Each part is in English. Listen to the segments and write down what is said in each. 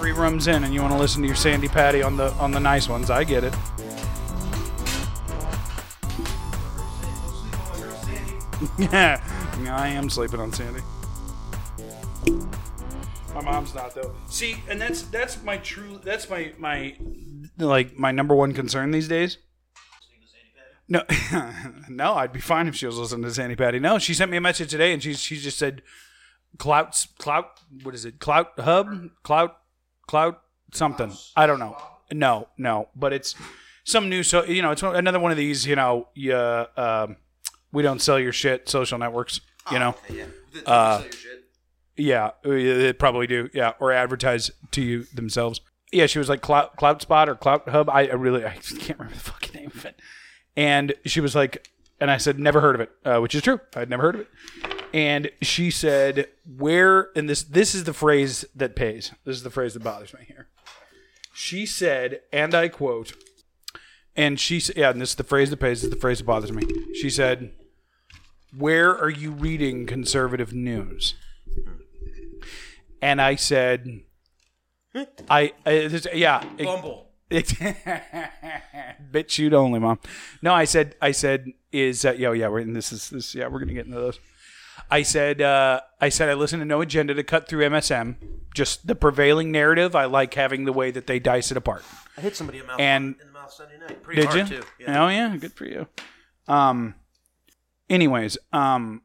three rooms in, and you want to listen to your Sandi Patty on the on the nice ones. I get it. Yeah, I am sleeping on Sandy. My mom's not though. See, and that's that's my true. That's my my like my number one concern these days. No, no, I'd be fine if she was listening to Sandi Patty. No, she sent me a message today, and she she just said, "Clout, clout, what is it? Clout hub, clout, clout, something. I don't know. No, no, but it's some new. So you know, it's one- another one of these. You know, yeah, um, we don't sell your shit. Social networks. You know, uh, yeah, uh, they probably do. Yeah, or advertise to you themselves. Yeah, she was like Clout, Clout Spot or Clout Hub. I, I really, I can't remember the fucking name of it. And she was like, and I said, never heard of it, uh, which is true. I'd never heard of it. And she said, where, and this, this is the phrase that pays. This is the phrase that bothers me here. She said, and I quote, and she said, yeah, and this is the phrase that pays, this is the phrase that bothers me. She said, where are you reading conservative news? And I said, I, I this, yeah, it- Bumble. it's BitChute only, mom. No, I said, I said, is uh, yo, yeah, we're in this is this, yeah, we're gonna get into those. I said, uh, I said, I listen to No Agenda to cut through MSM. Just the prevailing narrative. I like having the way that they dice it apart. I hit somebody in the mouth And- in the mouth Sunday night. Pretty Did you? too. Yeah. Oh yeah, good for you. Um. Anyways, um.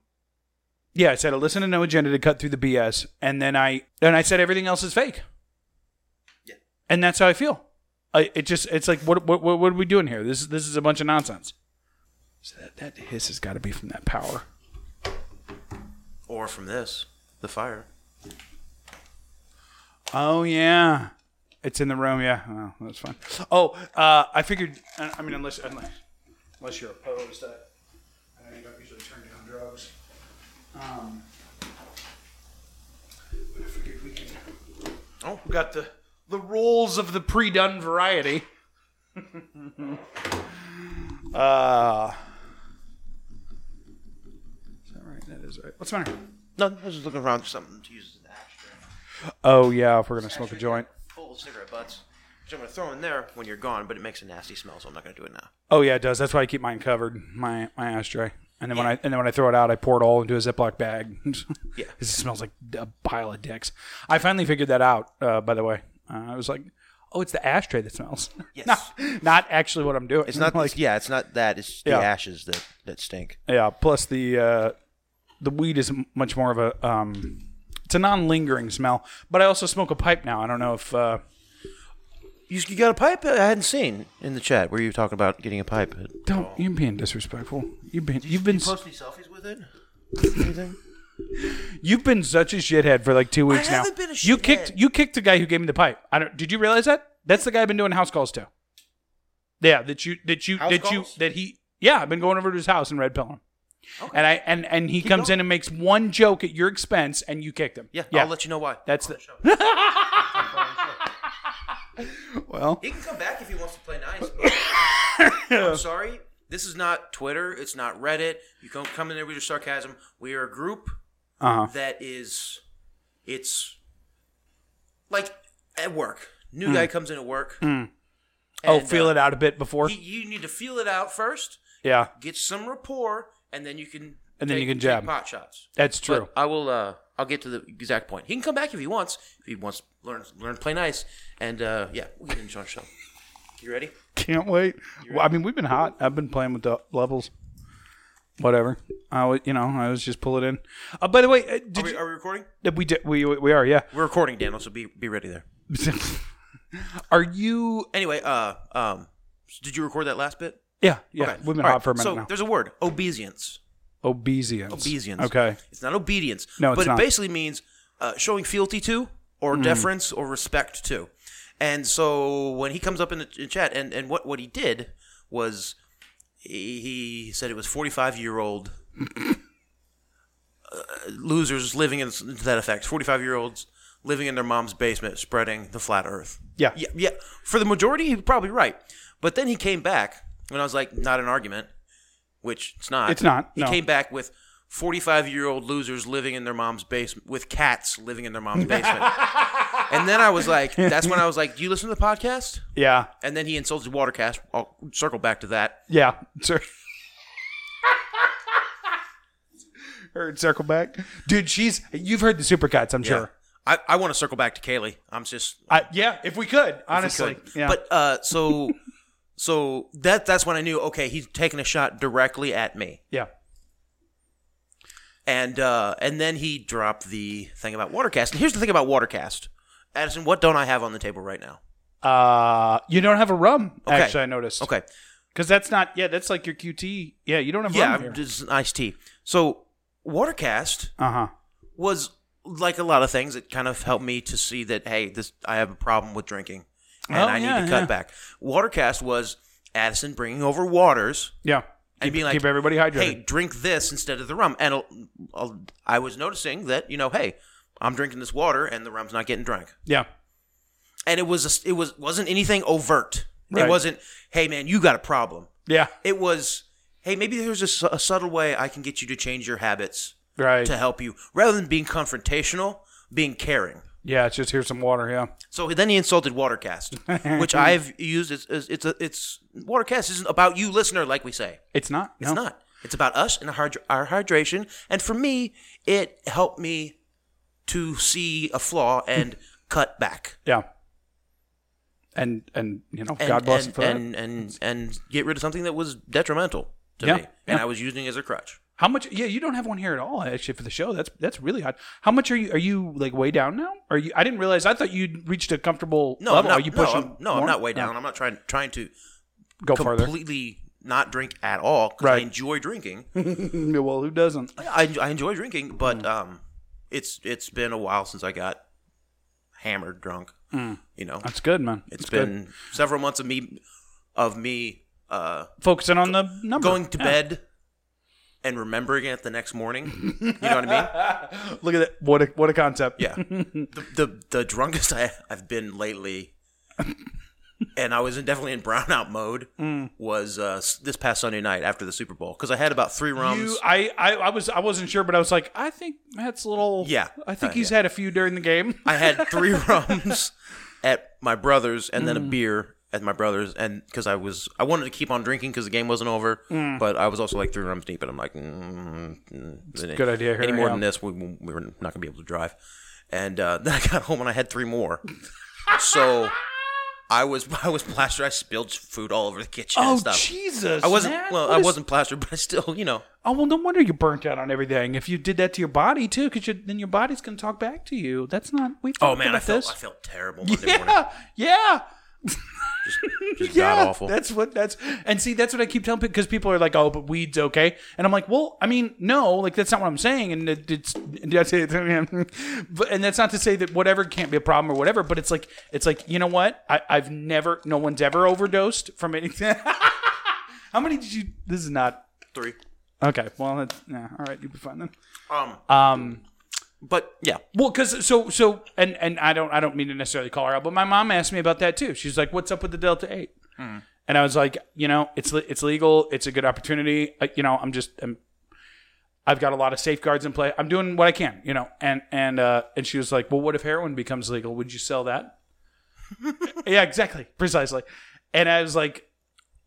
Yeah, I said I listen to No Agenda to cut through the BS, and then I then I said everything else is fake. Yeah. And that's how I feel. I it just it's like what what what, what are we doing here? This is this is a bunch of nonsense. So that that hiss has got to be from that power. Or from this, the fire. Oh yeah, it's in the room. Yeah, oh, that's fine. Oh, uh, I figured. I I mean, unless unless, unless you're opposed, I, I know you don't usually turn down drugs. Um, but I figured we can. Oh. we got the the rolls of the pre-done variety. uh, that is right. What's the matter? No, I was just looking around for something to use as an ashtray. Oh yeah, if we're gonna smoke a joint. Full of cigarette butts, which I'm going to throw in there when you're gone, but it makes a nasty smell, so I'm not going to do it now. Oh yeah, it does. That's why I keep mine covered, my my ashtray. And then when I and then when I throw it out, I pour it all into a Ziploc bag. Yeah. 'Cause it smells like a pile of dicks. I finally figured that out. Uh, by the way, uh, I was like, "Oh, it's the ashtray that smells." Yes. not, not actually what I'm doing. It's not like yeah, it's not that. It's the Yeah. ashes that, that stink. yeah. Plus the uh, the weed is much more of a um, it's a non-lingering smell. But I also smoke a pipe now. I don't know if uh, You, you got a pipe? I hadn't seen in the chat. where you were talking about getting a pipe? don't you're being disrespectful. You've been you've been any selfies with it? Anything? You've been such a shithead for like two weeks now. haven't been a You kicked shithead. you kicked the guy who gave me the pipe. I don't. Did you realize that? That's the guy I've been doing house calls to. Yeah, that you that you House that you calls? that he. Yeah, I've been going over to his house in Red Pill. And I and and he comes in and makes one joke at your expense, and you kicked him. Yeah, yeah. I'll let you know why. That's the- show. well, He can come back if he wants to play nice. But I'm sorry. This is not Twitter. It's not Reddit. You don't come in there with your sarcasm. We are a group uh-huh. that is, it's like at work. New Hmm. guy comes in at work. oh, and, feel uh, it out a bit before. He, you need to feel it out first, yeah, get some rapport, and then you can. And then you can jab. take pot shots. that's true. But I will. Uh, I'll get to the exact point. He can come back if he wants. If he wants, learn, learn, to play nice, and uh, yeah, we'll get into our show. You ready? Can't wait. Well, I mean, we've been hot. I've been playing with the levels. Whatever. I would, you know, I was just pull it in. Uh, by the way, uh, did Are we, you, are we recording? did we, did, we we are yeah. We're recording, Daniel. So be be ready there. are you? Anyway, uh, um, did you record that last bit? Yeah, yeah. Okay. We've been All hot right, for a minute so now. there's a word, obedience. Obedience. Obedience. Okay. It's not obedience. No, it's but not. it basically means uh, showing fealty to or deference or respect to. And so when he comes up in the in chat, and, and what, what he did was he, he said it was 45 year old uh, losers living in to that effect. 45 year olds living in their mom's basement spreading the flat earth. Yeah. Yeah, yeah. For the majority, he's probably right. But then he came back when I was like, not an argument, which it's not. It's not, He no. came back with 45 year old losers living in their mom's basement, with cats living in their mom's basement. and then I was like, that's when I was like, do you listen to the podcast? Yeah. And then he insulted Watercast. I'll circle back to that. Yeah. Sir. Heard circle back, dude. She's you've heard the supercuts, I'm sure. I, I want to circle back to Kayleigh. I'm just I, yeah, if we could, we honestly. could. Yeah. But uh, so so that that's when I knew. Okay, he's taking a shot directly at me. yeah. and uh, and then he dropped the thing about Watercast. And here's the thing about Watercast, Addison. What don't I have on the table right now? Uh, you don't have a rum. Okay. Actually, I noticed. Okay, Because that's not. Yeah, that's like your QT. Yeah, you don't have yeah, rum here. just iced tea. So Watercast Uh huh. was like a lot of things. It kind of helped me to see that hey, this I have a problem with drinking, and Oh, I need to cut yeah. back. Watercast was Addison bringing over waters. Yeah. And Keep, being like, keep everybody hydrated. Hey, drink this instead of the rum. And I'll- I'll- I was noticing that you know, hey, I'm drinking this water and the rum's not getting drank. yeah. and it was a, it was wasn't anything overt. Right. It wasn't, hey man, you got a problem. Yeah. It was, hey, maybe there's a, a subtle way I can get you to change your habits Right. to help you, rather than being confrontational, being caring. Yeah. It's just here's some water. Yeah. So then he insulted Watercast, which I've used. As, as, it's a, it's Watercast isn't about you, listener, like we say. It's not. It's no. not. It's about us and our, our hydration. And for me, it helped me to see a flaw and cut back. Yeah. And and you know, and, God bless and, for that. and, and and get rid of something that was detrimental to Yeah, me, and yeah. I was using it as a crutch. How much? Yeah, you don't have one here at all. Actually, for the show, that's that's really odd. How much are you? Are you like way down now? Are you? I didn't realize. I thought you'd reached a comfortable No, level. I'm not, are you no. I'm, no, I'm not way No. down. I'm not trying trying to Go further. completely not drink at all because I enjoy drinking. Well, who doesn't? I, I enjoy drinking, but Mm. um, it's it's been a while since I got hammered drunk. You know, Mm. That's good, man. it's That's good. been several months of me of me uh, focusing on the number. going to Yeah. bed and remembering it the next morning. You know what I mean? Look at that. What a what a concept. Yeah. the, the the drunkest I, I've been lately, and I was in, definitely in brownout mode, Mm. was uh, this past Sunday night after the Super Bowl because I had about three rums. You, I, I, I was, I wasn't sure, but I was like, I think Matt's a little. Yeah. I think Uh, he's yeah. had a few during the game. I had three rums at my brother's and Mm. then a beer at my brother's, and because I was I wanted to keep on drinking because the game wasn't over, Mm. but I was also like three rums deep, and I'm like, mm, mm, good idea here, Any more than this, we, we were not gonna be able to drive. And uh, then I got home and I had three more, so. I was I was plastered. I spilled food all over the kitchen Oh and stuff. Jesus! I wasn't Matt, well. what I is- wasn't plastered, but I still, you know. Oh well, no wonder you burnt out on everything. If you did that to your body too, because then your body's gonna talk back to you. That's not. We. Oh man, I felt this. I felt terrible Monday morning. Yeah, yeah. Just yeah, god awful. That's what that's and see that's what I keep telling people because people are like, oh, but weed's okay, and I'm like, well, I mean, no, like that's not what I'm saying, and it, it's that's it, but and that's not to say that whatever can't be a problem or whatever, but it's like it's like you know what, I, I've never, no one's ever overdosed from anything. How many did you? This is not Three. okay. Well, that's, yeah, all right, you'll be fine then. Um, Um, but yeah, well, because so so and and I don't I don't mean to necessarily call her out, but my mom asked me about that too. She's like, "What's up with the Delta 8? And I was like, you know, it's it's legal. It's a good opportunity. Uh, you know, I'm just I'm, I've got a lot of safeguards in play. I'm doing what I can, you know. And and uh, and she was like, "Well, what if heroin becomes legal? Would you sell that?" yeah, exactly, precisely. And I was like,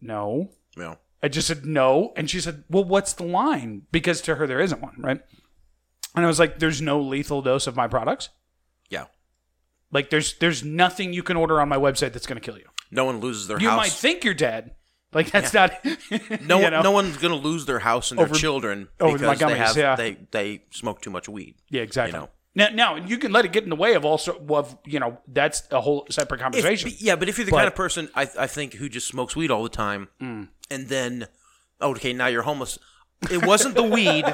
"No." know. I just said no, and she said, "Well, what's the line?" Because to her there isn't one, right? And I was like, "There's no lethal dose of my products. Yeah. Like there's there's nothing you can order on my website that's going to kill you. No one loses their house. You house. might think you're dead. Like that's not no, you one, know? no one's gonna lose their house and their Over- children over my because they have yeah. they they smoke too much weed. Yeah, exactly. You know. Now, now you can let it get in the way of also of you know that's a whole separate If- conversation. yeah, but if you're the But- Mm. kind of person I I think who just smokes weed all the time, and then oh, okay, now you're homeless. It wasn't the weed.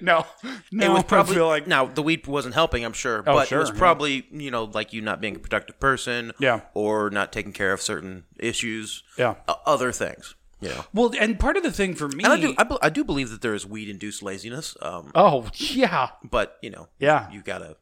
No, no. it was probably I feel like now the weed wasn't helping. I'm sure, Oh, but sure, it was yeah. probably you know like you not being a productive person, Yeah. or not taking care of certain issues, Yeah. uh, other things. You know, well, and part of the thing for me. and I do I, I do believe that there is weed induced laziness. Um, oh yeah, but you know, Yeah. you gotta.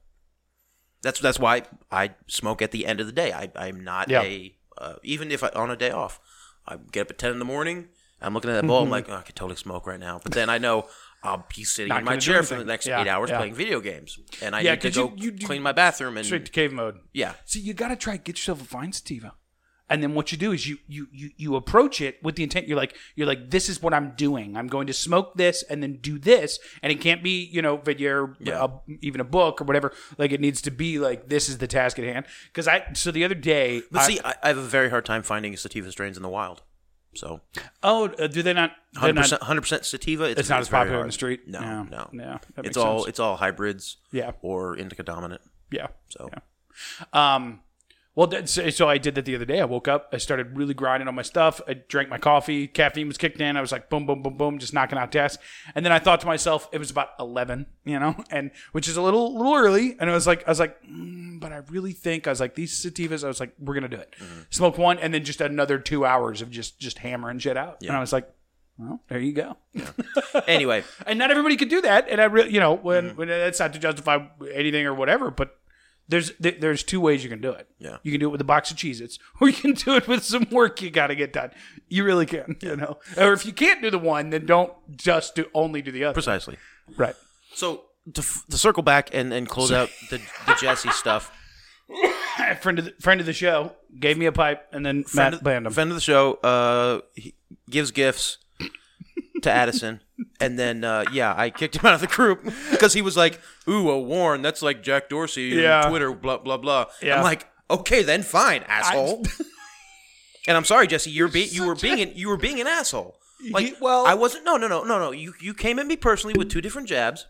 That's that's why I smoke at the end of the day. I I'm not Yeah. a uh, even if I on a day off, I get up at ten in the morning. I'm looking at that bowl. I'm mm-hmm. like, oh, I could totally smoke right now. But then I know I'll be sitting Not in my gonna do chair for the anything. next Yeah, eight hours yeah. playing video games, and I Yeah, need to 'cause go you- you- clean my bathroom and straight to cave mode. yeah. So you got to try get yourself a fine sativa, and then what you do is you you you you approach it with the intent. You're like you're like this is what I'm doing. I'm going to smoke this and then do this, and it can't be you know video, a, even a book or whatever. Like it needs to be like this is the task at hand. Because I so the other day, But I- see, I, I have a very hard time finding sativa strains in the wild. So oh, uh, do they not? Hundred percent sativa. It's, It's not as popular in the street? No, no, no, Yeah, that It's all sense. it's all hybrids. Yeah. or indica dominant. Yeah. So Um, well, so, I did that the other day. I woke up, I started really grinding on my stuff. I drank my coffee, caffeine was kicked in. I was like, boom, boom, boom, boom, just knocking out tasks. And then I thought to myself, it was about eleven, you know, and which is a little, little early. And I was like, I was like, mm, but I really think I was like these sativas. I was like, we're gonna do it. Smoke one, and then just another two hours of just just hammering shit out. And I was like, well, there you go. Yeah. anyway, and not everybody could do that. And I really, you know, when, when that's not to justify anything or whatever, but there's there- there's two ways you can do it. Yeah. you can do it with a box of Cheez-Its, or you can do it with some work you got to get done. You really can, you know. Or if you can't do the one, then don't just do only do the other. precisely. Right. So to, f- to circle back and, and close out the, the Jesse stuff. friend of the, friend of the show gave me a pipe, and then Friend Matt of, banned him. friend of the show. Uh, he gives gifts to Addison, and then uh, yeah, I kicked him out of the group because he was like, "Ooh, a Warren, that's like Jack Dorsey on Yeah. Twitter." Blah blah blah. Yeah. I'm like, okay, then fine, asshole. and I'm sorry, Jesse. You're be- you were being an, you were being an asshole. Like, He- well- I wasn't. No, no, no, no, no. You you came at me personally with two different jabs.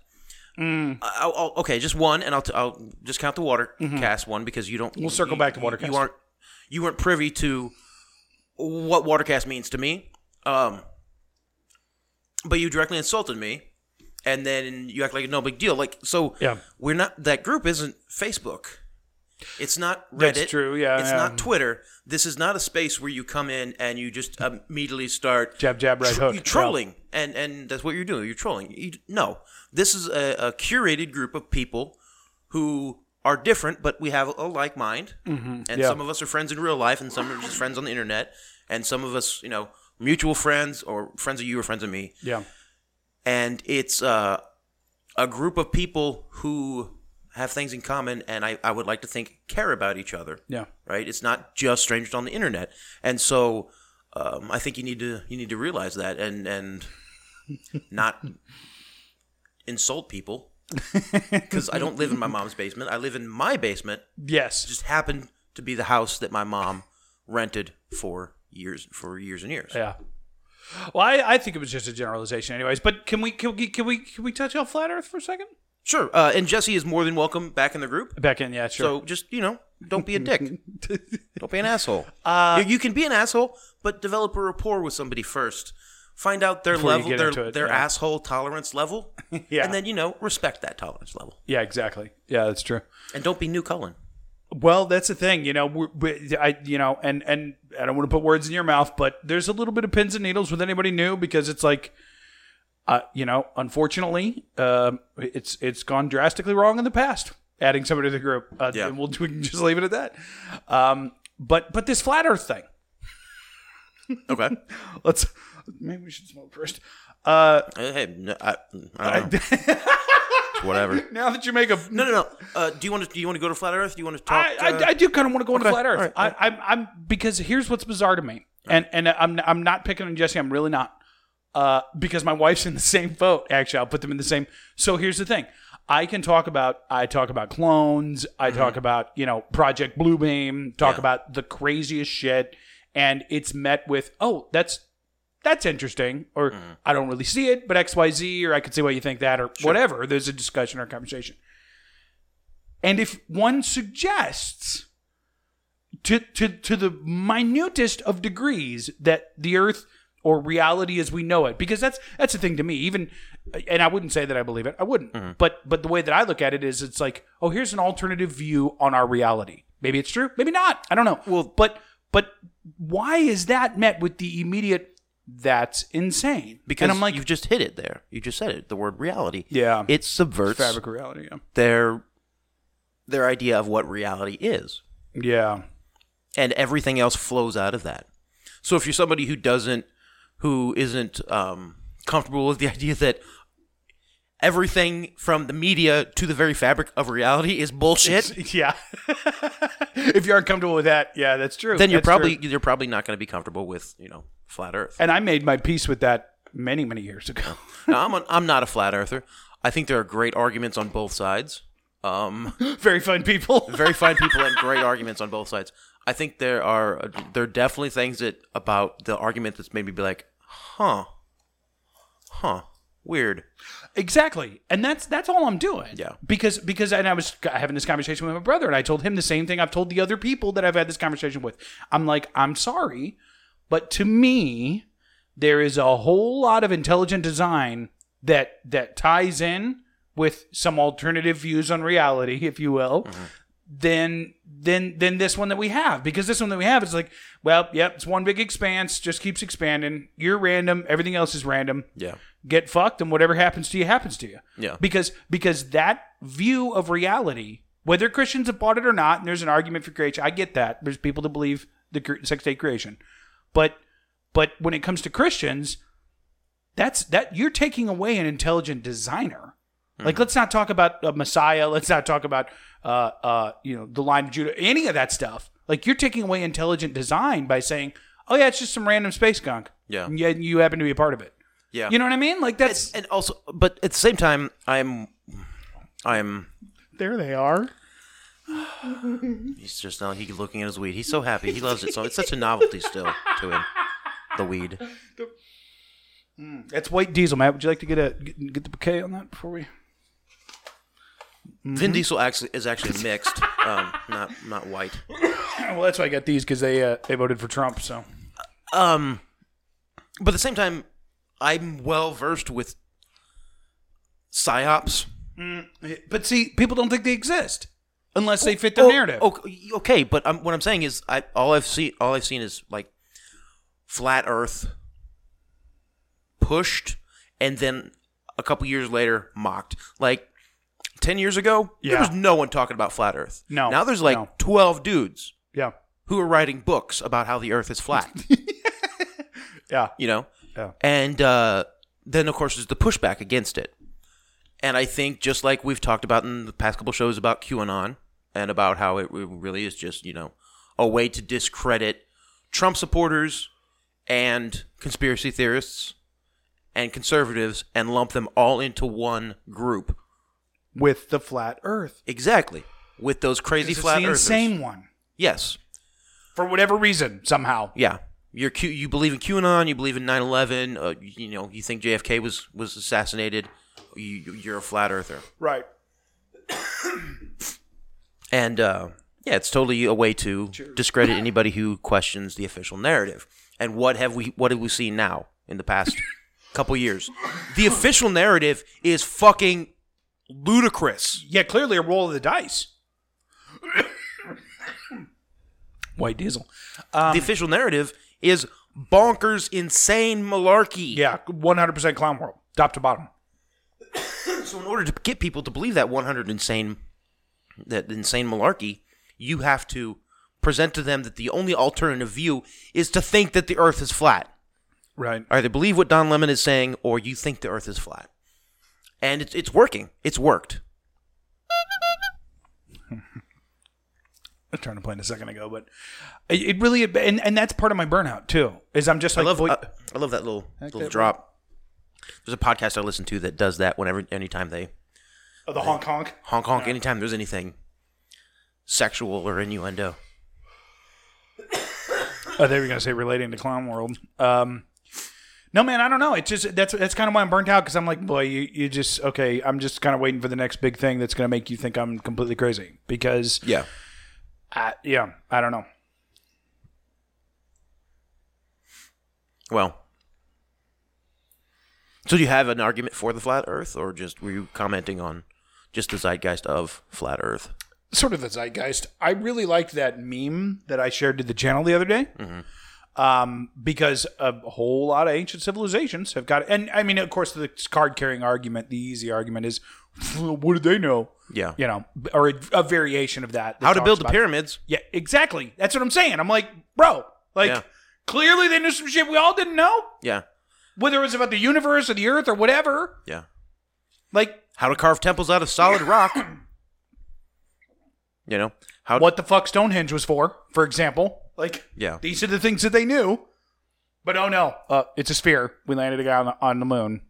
Mm. I'll, I'll, okay, just one, and I'll, t- I'll just count the water cast one because you don't. Mm-hmm. We'll circle you- back to water Watercast. You aren't you weren't privy to what watercast means to me. Um, but you directly insulted me, and then you act like no big deal. Like so, Yeah. we're not. That group isn't Facebook. It's not Reddit. That's true, yeah, It's yeah. not Twitter. This is not a space where you come in and you just immediately start Jab, jab, right hook. you're trolling, and and that's what you're doing. You're trolling. You, no, this is a, a curated group of people who are different, but we have a like mind. Mm-hmm. And Yeah. some of us are friends in real life, and some are just friends on the internet, and some of us, you know, mutual friends or friends of you or friends of me. Yeah. And it's uh, a group of people who have things in common, and I, I would like to think care about each other Yeah. right? It's not just strangers on the internet, and so um, I think you need to you need to realize that and and not insult people because I don't live in my mom's basement. I live in my basement. Yes. Just happened to be the house that my mom rented for years for years and years. Yeah. Well, I, I think it was just a generalization, anyways. But can we can we can we can we touch on flat Earth for a second? Sure, uh, and Jesse is more than welcome back in the group. Back in, yeah, sure. So just you know, don't be a dick. don't be an asshole. Uh, you, you can be an asshole, but develop a rapport with somebody first. Find out their level, their it, their yeah. asshole tolerance level, Yeah. and then you know respect that tolerance level, yeah, exactly. Yeah, that's true. and don't be New Cullen. Well, that's the thing, you know. We're, I, you know, and and I don't want to put words in your mouth, but there's a little bit of pins and needles with anybody new because it's like, uh, you know, unfortunately, um, it's it's gone drastically wrong in the past. Adding somebody to the group, uh, Yeah. and we'll we can just leave it at that. Um, but but this flat Earth thing, Okay. let's maybe we should smoke first. Uh, Uh, hey, no, I, I don't know. It's whatever. now that you make a No, no, no. Uh, do you want to? Do you want to go to flat Earth? Do you want to talk? I, I, I do kind of want to go into okay, flat Earth. all right, all I, I'm, I'm because here's what's bizarre to me, and and I'm I'm not picking on Jesse. I'm really not, uh, because my wife's in the same boat. Actually, I'll put them in the same. So here's the thing. I can talk about I talk about clones. I talk about you know Project Bluebeam. Talk Yeah. about the craziest shit, and it's met with oh that's that's interesting, or mm-hmm. I don't really see it, but X Y Z, or I could see why you think that, or whatever. There's a discussion or a conversation. And if one suggests to, to, to the minutest of degrees that the Earth or reality as we know it because that's that's the thing to me even and I wouldn't say that I believe it I wouldn't mm-hmm. but but the way that I look at it is it's like oh here's an alternative view on our reality. Maybe it's true maybe not I don't know. Well but but why is that met with the immediate that's insane Because and I'm like you've just hit it there. You just said it. The word reality. Yeah. It subverts fabric reality yeah their their idea of what reality is. yeah and everything else flows out of that. So if you're somebody who doesn't, who isn't um, comfortable with the idea that everything from the media to the very fabric of reality is bullshit, yeah if you're uncomfortable with that yeah that's true then you're That's probably true. you're probably not going to be comfortable with you know flat Earth. and I made my peace with that many many years ago now, I'm a, I'm not a flat earther. I think there are great arguments on both sides. Um, very fine people very fine people and great arguments on both sides. I think there are there are definitely things that about the argument that's made me be like, huh, huh, weird. Exactly, and that's that's all I'm doing. Yeah. because because and I was having this conversation with my brother, and I told him the same thing I've told the other people that I've had this conversation with. I'm like, I'm sorry, but to me, there is a whole lot of intelligent design that that ties in with some alternative views on reality, if you will. Mm-hmm. Than than than this one that we have because this one that we have is like well yep it's one big expanse just keeps expanding you're random everything else is random Yeah. get fucked and whatever happens to you happens to you. Yeah. Because because that view of reality, whether Christians have bought it or not, and there's an argument for creation, I get that. There's people that believe the six day creation, but but when it comes to Christians, that's that you're taking away an intelligent designer. Like let's not talk about a Messiah. Let's not talk about uh uh you know the line of Judah. Any of that stuff. Like you're taking away intelligent design by saying, oh yeah, it's just some random space gunk. Yeah. And yet you happen to be a part of it. Yeah. You know what I mean? Like that's and also, but at the same time, I'm, I'm. there. They are. He's just now. He's looking at his weed. He's so happy. He loves it. So it's such a novelty still to him. The weed. That's white diesel, Matt. Would you like to get a get, get the bouquet on that before we? Vin Diesel actually is actually mixed, um, not not white. Well, that's why I got these because they uh, they voted for Trump. So Um, but at the same time, I'm well versed with psyops. but see, people don't think they exist unless they fit their narrative. Okay, okay, but um, what I'm saying is, I all I've seen, all I've seen is like flat Earth pushed, and then a couple years later mocked. Like ten years ago, there Yeah. was no one talking about flat Earth. No, now there's like no. twelve dudes Yeah, who are writing books about how the Earth is flat. yeah, you know, Yeah. and uh, then of course there's the pushback against it. And I think just like we've talked about in the past couple shows about QAnon and about how it really is just you know a way to discredit Trump supporters and conspiracy theorists and conservatives and lump them all into one group. with the flat Earth. Exactly. With those crazy It's flat the earthers. insane one Yes. for whatever reason somehow. Yeah. You're Q, you believe in QAnon, you believe in 9/11, uh, you, you know, you think JFK was was assassinated, you, you're a flat earther. Right. And uh, yeah, it's totally a way to discredit anybody who questions the official narrative. And what have we what have we seen now in the past couple years? The official narrative is fucking ludicrous. Yeah, clearly a roll of the dice. White diesel. the official narrative is bonkers, insane malarkey. Yeah, one hundred percent clown world, top to bottom. So in order to get people to believe that 100 insane that insane malarkey, you have to present to them that the only alternative view is to think that the earth is flat. Right. Either believe what Don Lemon is saying or you think the earth is flat. And it's it's working. It's worked. I turned to plane a second ago, but it, really and and that's part of my burnout too. Is I'm just I love uh, I love that little little drop. There's a podcast I listen to that does that whenever anytime they oh, the honk honk. honk honk anytime there's anything sexual or innuendo. Oh, they were gonna say relating to clown world. Um, no, man, I don't know. It's just that's that's kind of why I'm burnt out because I'm like, boy, you you just okay. I'm just kind of waiting for the next big thing that's gonna make you think I'm completely crazy because Yeah. I, yeah, I don't know. Well, So do you have an argument for the flat Earth, or just were you commenting on just the zeitgeist of flat Earth? sort of the zeitgeist. I really liked that meme that I shared to the channel the other day. Um, because a whole lot of ancient civilizations have got, and I mean, of course, the card carrying argument, the easy argument is, what did they know? Yeah. You know, or a, a variation of that. that How to build the pyramids? Yeah, exactly. That's what I'm saying. I'm like, bro, like, Yeah. clearly they knew some shit we all didn't know, Yeah, whether it was about the universe or the earth or whatever. yeah. Like, How to carve temples out of solid rock? you know how? what the fuck Stonehenge was for, for example. Like, Yeah. these are the things that they knew. But oh no, uh, it's a sphere. We landed a guy on the, on the moon.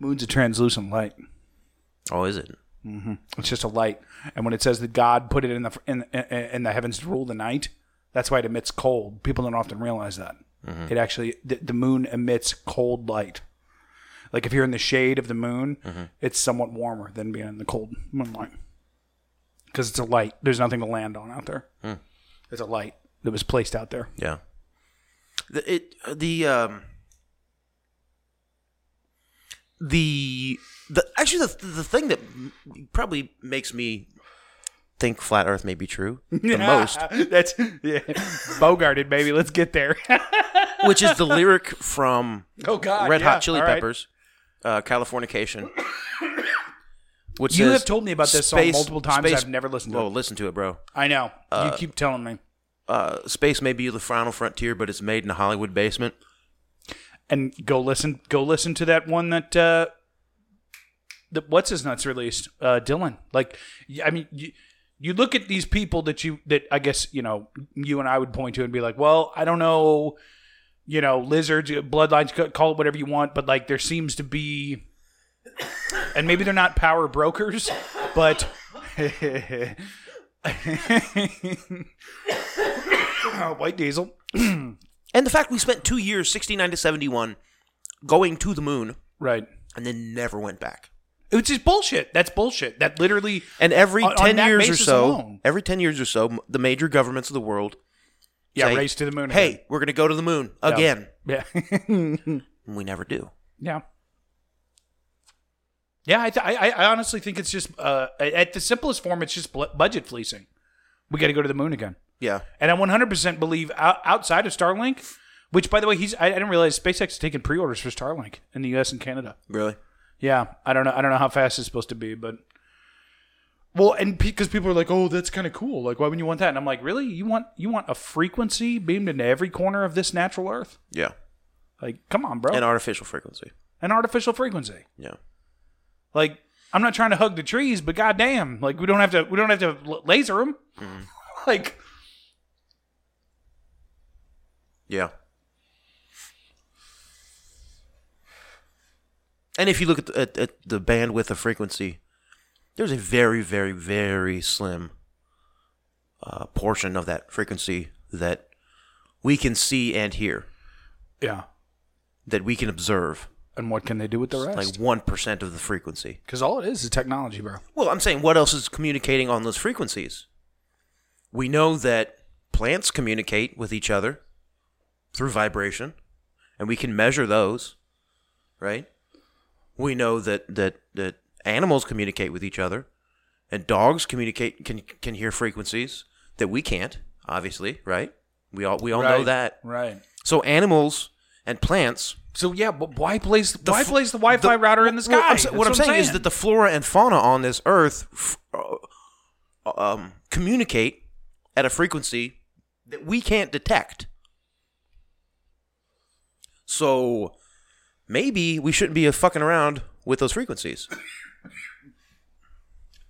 Moon's a translucent light. Oh, is it? It's just a light, and when it says that God put it in the in, in, in the heavens to rule the night, that's why it emits cold. People don't often realize that. It actually the, the moon emits cold light. Like if you're in the shade of the moon, it's somewhat warmer than being in the cold moonlight because it's a light. There's nothing to land on out there. It's a light that was placed out there. Yeah. The it the um the the actually the the thing that probably makes me think flat Earth may be true the most, That's yeah. Bogarted, baby. Let's get there. which is the lyric from oh God, Red yeah. Hot Chili right. Peppers, uh, Californication. Which you have told me about this song space- multiple times. space- I've never listened to Well, it. listen to it, bro. I know. you keep telling me. Uh, space may be the final frontier, but it's made in a Hollywood basement. and go listen go listen to that one that uh that what's his nuts released uh dylan like I mean you, you look at these people that you that i guess you know you and i would point to and be like well i don't know you know lizards bloodlines, call it whatever you want but like there seems to be and maybe they're not power brokers but white diesel And the fact we spent two years, 69 to 71, going to the moon right and then never went back. It's just bullshit. That's bullshit. That literally. And every On- on 10 that years or so, alone. every 10 years or so, the major governments of the world Yeah, say, race to the moon. Hey, we're going to go to the moon again. Yeah. We never do. yeah. Yeah, I, th- I, I honestly think it's just uh, at the simplest form, it's just bl- budget fleecing. We got to go to the moon again, Yeah. and I 100% believe out, outside of Starlink, which by the way, he's I, I didn't realize SpaceX is taking pre-orders for Starlink in the U.S. and Canada. Really? Yeah, I don't know. I don't know how fast it's supposed to be, but well, and because people are like, "Oh, that's kind of cool. Like, why wouldn't you want that?" And I'm like, "Really? You want you want a frequency beamed into every corner of this natural Earth? Yeah. Like, come on, bro. An artificial frequency. An artificial frequency. Yeah. Like, I'm not trying to hug the trees, but goddamn, like we don't have to we don't have to laser them. Mm-hmm. like, Yeah. And if you look at the, at, at the bandwidth of frequency, there's a very, very, very slim uh, portion of that frequency that we can see and hear, yeah. that we can observe. And what can they do with the rest? Like 1% of the frequency. Because all it is is technology, bro. Well, I'm saying what else is communicating on those frequencies? We know that plants communicate with each other through vibration, and we can measure those, right? We know that that that animals communicate with each other, and dogs communicate can can hear frequencies that we can't, obviously, right? We all we all know that. Right. So animals and plants So yeah, but why place why f- place the Wi-Fi router in the sky? Well, I'm That's what I'm saying, is that the flora and fauna on this earth f- uh, um, communicate at a frequency that we can't detect. So maybe we shouldn't be fucking around with those frequencies.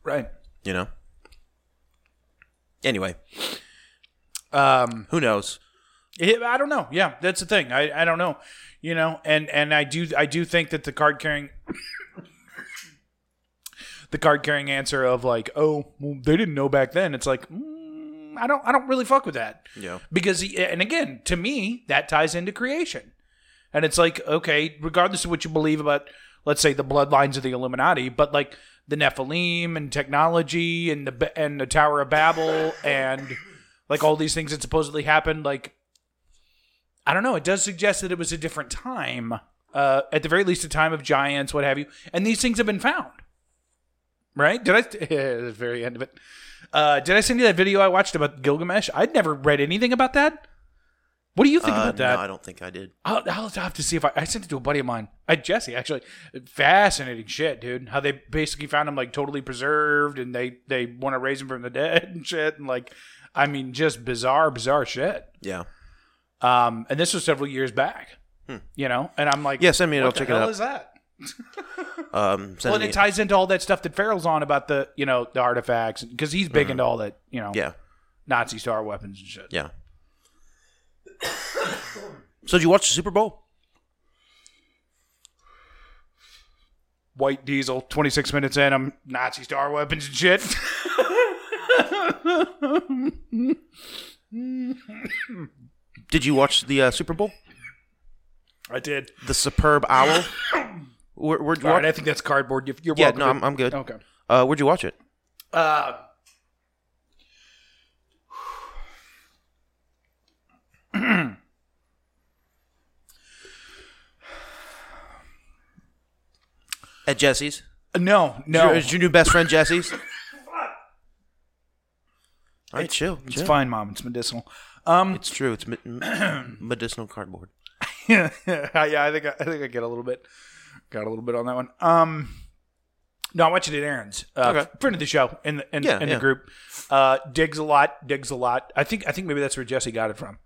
Right. You know. Anyway, Um, who knows? Yeah, I don't know. Yeah, that's the thing. I, I don't know. You know, and and I do I do think that the card carrying the card carrying answer of like, oh, well, they didn't know back then. It's like, mm, I don't I don't really fuck with that. Yeah. Because and again, to me, that ties into creation. And it's like, okay, regardless of what you believe about let's say the bloodlines of the Illuminati, but like the Nephilim and technology and the and the Tower of Babel and like all these things that supposedly happened like I don't know. It does suggest that it was a different time. uh, at the very least, a time of giants, what have you. And these things have been found. Right? Did I? the very end of it. Uh, did I send you that video I watched about Gilgamesh? I'd never read anything about that. What do you think Uh, about that? No, I don't think I did. I'll, I'll have to see if I, I sent it to a buddy of mine. I Jesse actually. Fascinating shit, dude. How they basically found him like totally preserved, and they they want to raise him from the dead and shit, and like, I mean, just bizarre, bizarre shit. Yeah. Um, and this was several years back. You know, and I'm like, Hmm. Yeah, send me it, I'll check it out. Is that? Um, Well, and it ties into all that stuff that Farrell's on about the you know the artifacts because he's big into all that you know Mm-hmm. yeah. Nazi star weapons and shit. Yeah. So did you watch the Super Bowl? White Diesel, 26 minutes in, I'm Nazi star weapons and shit. Did you watch the uh, Super Bowl? I did. The superb owl. Where, where'd you All watch? right, I think that's cardboard. You're, you're yeah, welcome. no, I'm, I'm good. Okay. Uh, where'd you watch it? Uh, At Jesse's. no, no, Is your new best friend Jesse's? All right, chill. it's chill. fine, mom. It's medicinal. Um, It's true. It's me- medicinal cardboard. yeah, yeah. I think I, I think I get a little bit, got a little bit on that one. Um, no, I watched it at Aaron's. Uh, Okay. friend of the show in the in, Yeah, in yeah. the group. Uh, digs a lot. Digs a lot. I think I think maybe that's where Jesse got it from.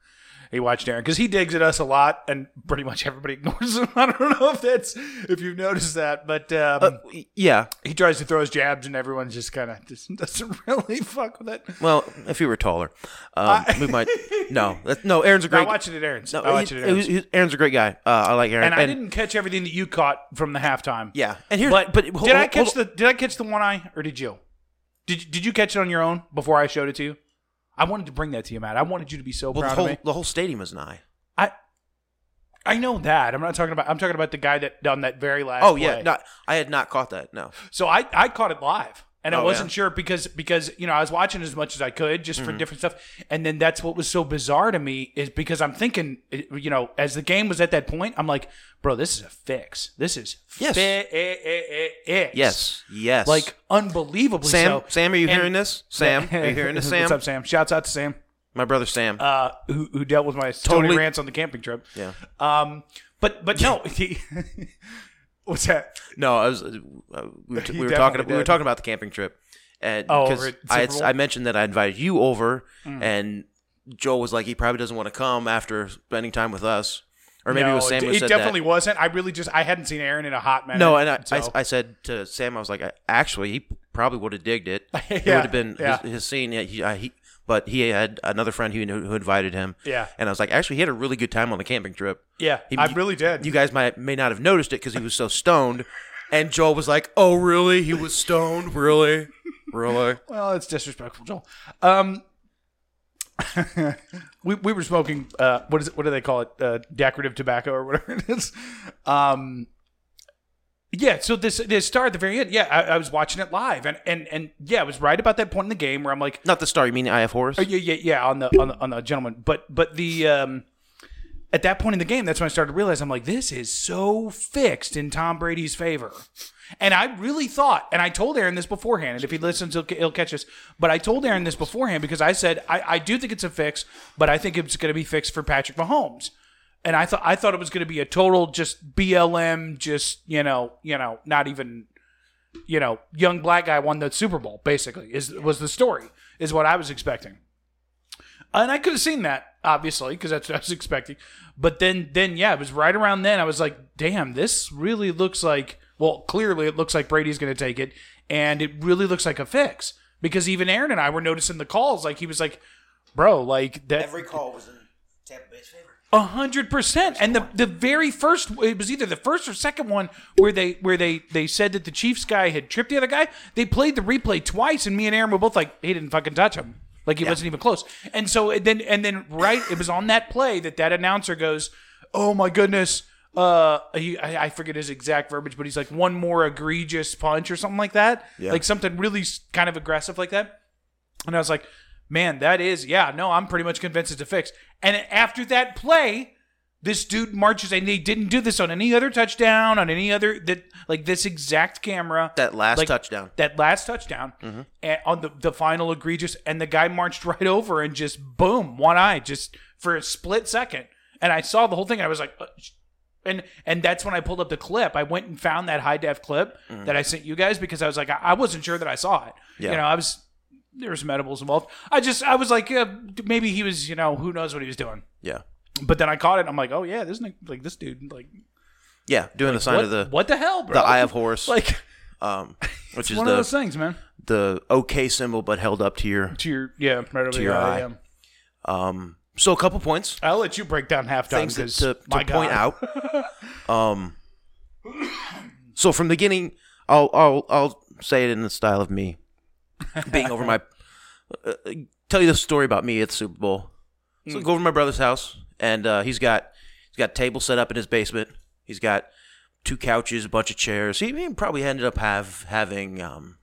He watched Aaron because he digs at us a lot, and pretty much everybody ignores him. I don't know if that's if you've noticed that, but um, Uh, yeah. he tries to throw his jabs, and everyone just kind of just doesn't really fuck with it. Well, if you were taller, um, we might. No, no. Aaron's a I great. watched it at Aaron's. No, I watched he- it at Aaron's. was- he- Aaron's a great guy. Uh, I like Aaron. and I didn't catch everything that you caught from the halftime. Yeah, and here's but but did hold- I hold- catch the did I catch the one eye or did you? Did you- did you catch it on your own before I showed it to you? I wanted to bring that to you, Matt. I wanted you to be so Well, the proud whole of me. the whole stadium an eye. I I know that. I'm not talking about. I'm talking about the guy that done that very last. Oh yeah, play. no, I had not caught that. No. So I I caught it live. And I Oh, wasn't yeah? sure because because you know I was watching as much as I could just Mm-hmm. for different stuff, and then that's what was so bizarre to me is because I'm thinking you know as the game was at that point I'm like bro this is a fix this is Yes. fix Yes. Yes. like unbelievably Sam. so. Sam, are you And- hearing this? Sam, are you hearing this? Sam, What's up, Sam? Shouts out to Sam, my brother Sam. uh, who who dealt with my Tony rants on the camping trip. yeah. Um, but but no, he, what's that? No, I was. Uh, we were, He we were talking. We were talking about the camping trip, and Oh, because I had, Super Bowl? Mm. I mentioned that I invited you over, and Joel was like, he probably doesn't want to come after spending time with us, or maybe it was Sam who it said definitely that. wasn't. I really just I hadn't seen Aaron in a hot minute. No, and I, so- I, I said to Sam, I was like, I- actually, he probably would have digged it. It would have been yeah. his, his scene. Yeah, he, I, he, but he had another friend who knew, who invited him. Yeah. and I was like, actually, he had a really good time on the camping trip. yeah, He- I really did. You guys might may not have noticed it because he was so stoned. And Joel was like, "Oh, really? He was stoned? Really? Really?" Well, it's disrespectful, Joel. Um, we we were smoking. Uh, what is it? What do they call it? Uh, decorative tobacco or whatever it is. Um, yeah. So this this star at the very end. Yeah, I, I was watching it live, and and and yeah, it was right about that point in the game where I'm like, Not the star. You mean Eye of Horus? oh, yeah, yeah, yeah, on the on the on the gentleman. But but the um. At that point in the game, that's when I started to realize I'm like, this is so fixed in Tom Brady's favor. And I really thought, and I told Aaron this beforehand, and if he listens, he'll, he'll catch us. But I told Aaron this beforehand because I said I, I do think it's a fix, but I think it's going to be fixed for Patrick Mahomes. And I thought I thought it was going to be a total just BLM, just you know, you know, not even, you know, young black guy won the Super Bowl. Basically, is was the story is what I was expecting. And I could have seen that, obviously, because that's what I was expecting. But then, then yeah, it was right around then. I was like, "Damn, this really looks like." Well, clearly, it looks like Brady's going to take it, and it really looks like a fix because even Aaron and I were noticing the calls. Like he was like, "Bro, like that." Every call was in Tampa Bay's favor. A hundred percent. And the the very first it was either the first or second one where they where they they said that the Chiefs guy had tripped the other guy. They played the replay twice, and me and Aaron were both like, he didn't fucking touch him. Like he wasn't even close. And so and then and then right, it was on that play that that announcer goes, "Oh my goodness." Uh, he, I, I forget his exact verbiage, but he's like one more egregious punch or something like that, like something really kind of aggressive like that. And I was like, man, that is, yeah, no, I'm pretty much convinced it's a fix. And after that play, This dude marches, and they didn't do this on any other touchdown, on any other that like this exact camera. That last like, touchdown. That last touchdown, and on the the final egregious, and the guy marched right over and just boom, one eye, just for a split second, and I saw the whole thing. I was like, uh, and and that's when I pulled up the clip. I went and found that high def clip mm-hmm. that I sent you guys because I was like, I, I wasn't sure that I saw it. Yeah. You know, I was there was some edibles involved. I just I was like, uh, maybe he was, you know, who knows what he was doing. Yeah. But then I caught it. and I'm like, oh yeah, this is like this dude, like Yeah. Doing the sign what, of the what the hell, bro? the Eye of Horus, like um, which is one of those the things, man. the OK symbol, but held up to your. To your yeah, right over To your eye. eye. Um, so a couple points, I'll let you break down halftime things because to, to point out. um, so from the beginning, I'll I'll I'll say it in the style of me being over my. Uh, tell you the story about me at the Super Bowl. So I go over to my brother's house, and uh, he's got he's got a table set up in his basement. He's got two couches, a bunch of chairs. He, he probably ended up have having um,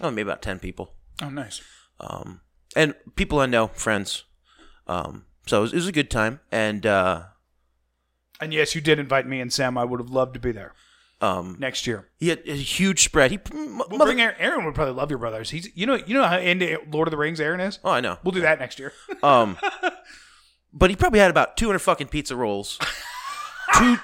oh maybe about ten people, Oh, nice. um, and people I know, friends. Um, so it was, it was a good time, and uh, And yes, you did invite me and Sam. I would have loved to be there um, next year. he had a huge spread. He We'll mother- bring Aaron. Aaron would probably love your brothers. He's you know you know how into Lord of the Rings Aaron is. oh I know. We'll do that next year. Um, but he probably had about 200 fucking pizza rolls, two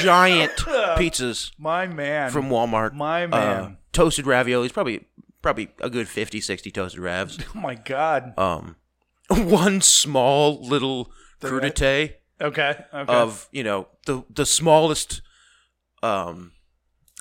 giant pizzas My man. from Walmart. My Uh, man. toasted raviolis, probably probably a good 50, 60 toasted ravs. oh my god. Um, one small little crudité Okay. Okay. of you know the the smallest um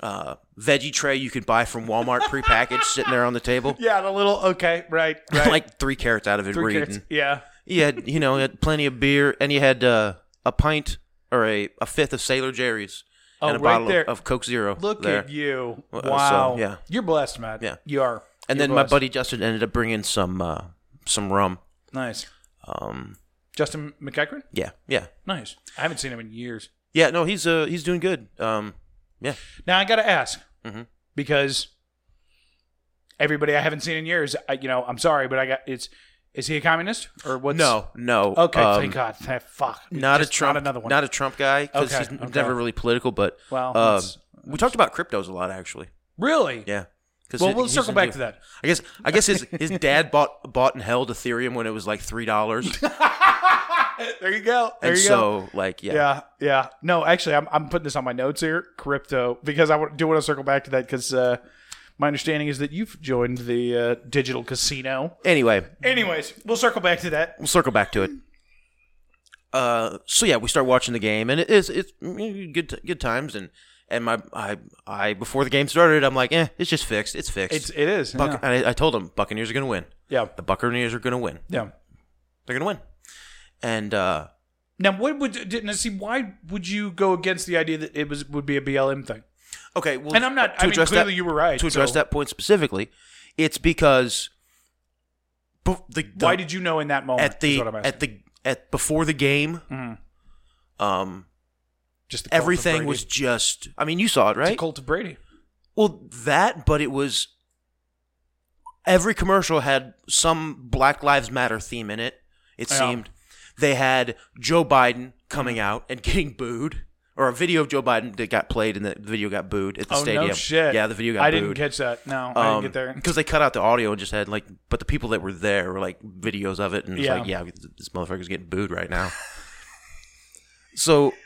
uh veggie tray you could buy from Walmart prepackaged sitting there on the table. yeah, the little. Okay. Right. Right. like three carrots out of it Three were carrots. Yeah. You had, you know, you had plenty of beer, and you had uh, a pint or a, a fifth of Sailor Jerry's Oh, and a right bottle there. of, of Coke Zero. Look there. at you. Uh, so, Wow. yeah. You're blessed, Matt. Yeah. You are. And You're then my buddy Justin ended up bringing some uh, some rum. Nice. Um, Justin McEachran. yeah, yeah, Nice. I haven't seen him in years. Yeah. No, he's uh he's doing good. Um, yeah. Now I got to ask Mhm. because everybody I haven't seen in years. I, you know, I'm sorry, but I got it's. Is he a communist or what's? No, no. Okay. um, thank God. Fuck. Not a Trump. Not another one. Not a Trump guy because Okay, he's okay. never really political. But Well, uh, that's- we talked about cryptos a lot actually. really. Yeah. Well, he- we'll circle back to that. I guess I guess his his dad bought bought and held Ethereum when it was like three dollars, There you go. There and you go. so like yeah, Yeah, yeah. No, actually, I'm, I'm putting this on my notes here. Crypto, because I do want to circle back to that because uh, my understanding is that you've joined the uh, digital casino. Anyway, Anyways, we'll circle back to that. we'll circle back to it. Uh, so yeah, we start watching the game, and it is it's mm, good good times, and and my I I before the game started, I'm like, eh, it's just fixed, it's fixed. It's it is. Buc- yeah. I, I told them Buccaneers are gonna win. yeah, The Buccaneers are gonna win. yeah. They're gonna win. And uh, Now, what would didn't see? Why would you go against the idea that it was would be a BLM thing? okay, well, And I'm not. I mean, clearly you were right. to address so that point specifically, it's because the, the why did you know in that moment? at the at the at before the game, um, just everything was just. I mean, you saw it, It's right? cult of Brady. Well, that, but it was every commercial had some Black Lives Matter theme in it. It Yeah. seemed they had Joe Biden coming out and getting booed, or a video of Joe Biden that got played and the video got booed at the Oh stadium. no shit! Yeah, the video got I booed. didn't catch that. No, I didn't get there. because they cut out the audio and just had like, but the people that were there were like videos of it, and it's Yeah. like, yeah, this motherfucker's getting booed right now. so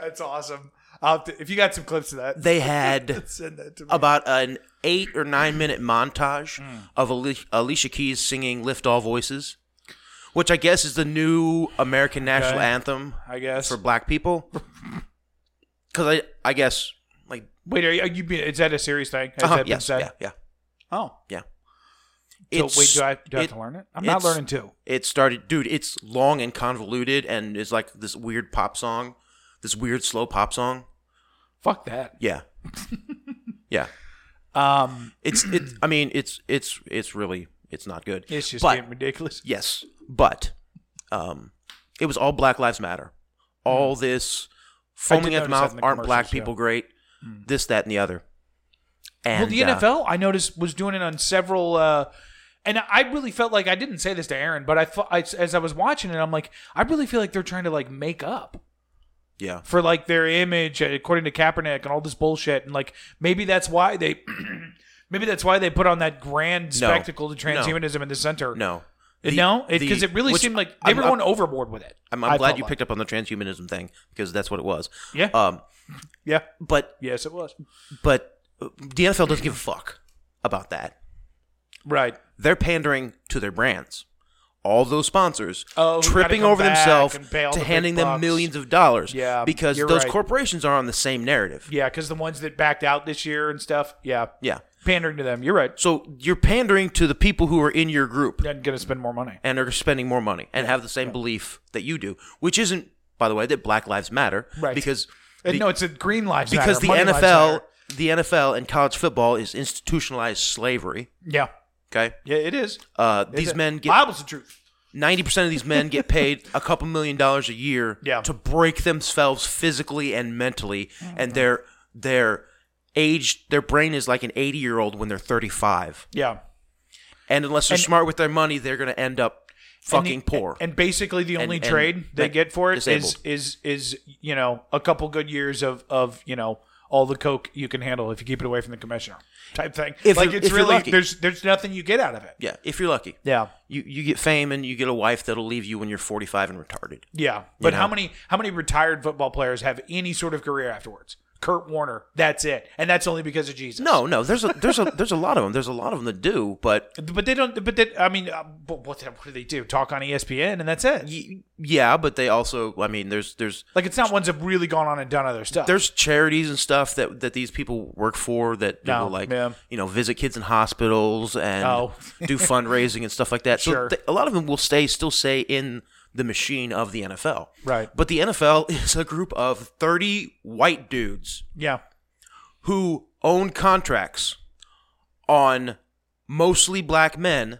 That's awesome. I'll have to, if you got some clips of that, they had send that to me. about an eight or nine minute montage Hmm. of Ali- Alicia Keys singing "Lift All Voices," which I guess is the new American national Okay. anthem I guess. for Black people. Because I, I guess, like, Wait, are you, are you? be- Is that a serious thing? Has uh-huh, that been yes, said? yeah, yeah, Oh, yeah. so It's- wait, do I do I have it- to learn it? I'm not learning too. It started, dude. It's long and convoluted, and it's like this weird pop song, this weird slow pop song. Fuck that. Yeah, yeah. Um, It's it. I mean, it's it's it's really it's not good. it's just But- getting ridiculous. Yes, but um, it was all Black Lives Matter. All this foaming. At the mouth. the Aren't black commercials, yeah. People great? This, that, and the other. And well, the uh, NFL I noticed was doing it on several uh, And I really felt like I didn't say this to Aaron, but I, thought I as I was watching it, I'm like, I really feel like they're trying to like make up Yeah. for like their image according to Kaepernick and all this bullshit, and like maybe that's why they, maybe that's why they put on that grand No. spectacle to transhumanism in the center. No. The- no, the- because it, really which seemed like they I'm- were I'm- going overboard with it. I'm, I I'm glad felt you like. picked up on the transhumanism thing because that's what it was. Yeah, Um, yeah, but yes, it was but uh, the NFL doesn't give a fuck about that. right. They're pandering to their brands. All those sponsors Oh, gotta tripping come over back themselves and to the big handing them bucks. millions of dollars. Yeah, because you're those right. corporations are on the same narrative. Yeah, because the ones that backed out this year and stuff. Yeah, Yeah. Pandering to them. You're right. So you're pandering to the people who are in your group And are gonna spend more money. and are spending more money and have the same belief that you do, which isn't, by the way, that Black Lives Matter. Right. Because And the- no, it's a green lives matter. because matter, the lives NFL, matter. the NFL and college football is institutionalized slavery. Yeah, Okay. yeah, it is. Uh, these men get Bible's the truth. ninety percent of these men get paid a couple million dollars a year Yeah. to break themselves physically and mentally, Mm-hmm. and their their age, their brain is like an eighty year old when they're thirty five, Yeah, and unless they're And- smart with their money, they're going to end up fucking and the- poor. And basically, the only and trade they get for it is disabled. is is you know a couple good years of of you know all the coke you can handle if you keep it away from the commissioner type thing. If like it's if really there's there's nothing you get out of it. yeah, if you're lucky. Yeah. You you get fame and you get a wife that'll leave you when you're forty five and retarded. Yeah, but know? how many how many retired football players have any sort of career afterwards? Kurt Warner, that's it, and that's only because of Jesus. No, no, there's a there's a there's a lot of them. There's a lot of them that do, but but they don't. But they, I mean, uh, but what, what do they do? Talk on ESPN, and that's it. y- yeah, but they also, I mean, there's there's Like it's not ones that have really gone on and done other stuff. there's charities and stuff that that these people work for that No, will like yeah. you know visit kids in hospitals and Oh. do fundraising and stuff like that. So Sure. th- a lot of them will stay still stay in the machine of the NFL. Right. But the NFL is a group of 30 white dudes yeah, who own contracts on mostly black men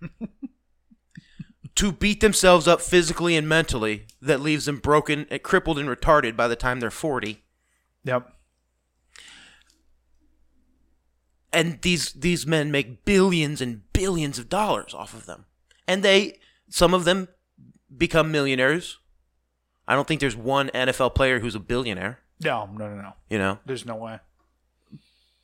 to beat themselves up physically and mentally that leaves them broken, crippled and retarded by the time they're 40. yep. and these these men make billions and billions of dollars off of them and they some of them become millionaires i don't think there's one nfl player who's a billionaire No, no, no, no. you know There's no way.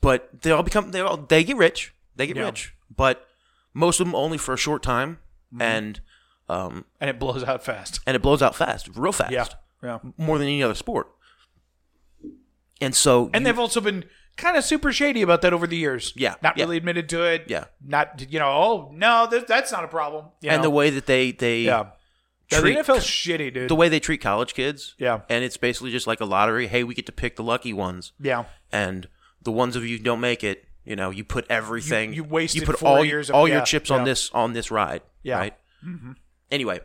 but they all become they all they get rich they get Yeah. rich but most of them only for a short time Mm-hmm. and um And it blows out fast. and it blows out fast real fast Yeah, yeah. more than any other sport and so And you- they've also been kind of super shady about that over the years. Yeah, not yeah. really admitted to it. Yeah. not you know. Oh no, that, that's not a problem. And know? the way that they they yeah, Yeah, the NFL's shitty, dude. the way they treat college kids. Yeah. And it's basically just like a lottery. Hey, we get to pick the lucky ones. yeah, And the ones of you who don't make it, you know, you put everything you wasted you put four all years your, of- all your chips yeah. on this on this ride. Yeah. Right? Anyway.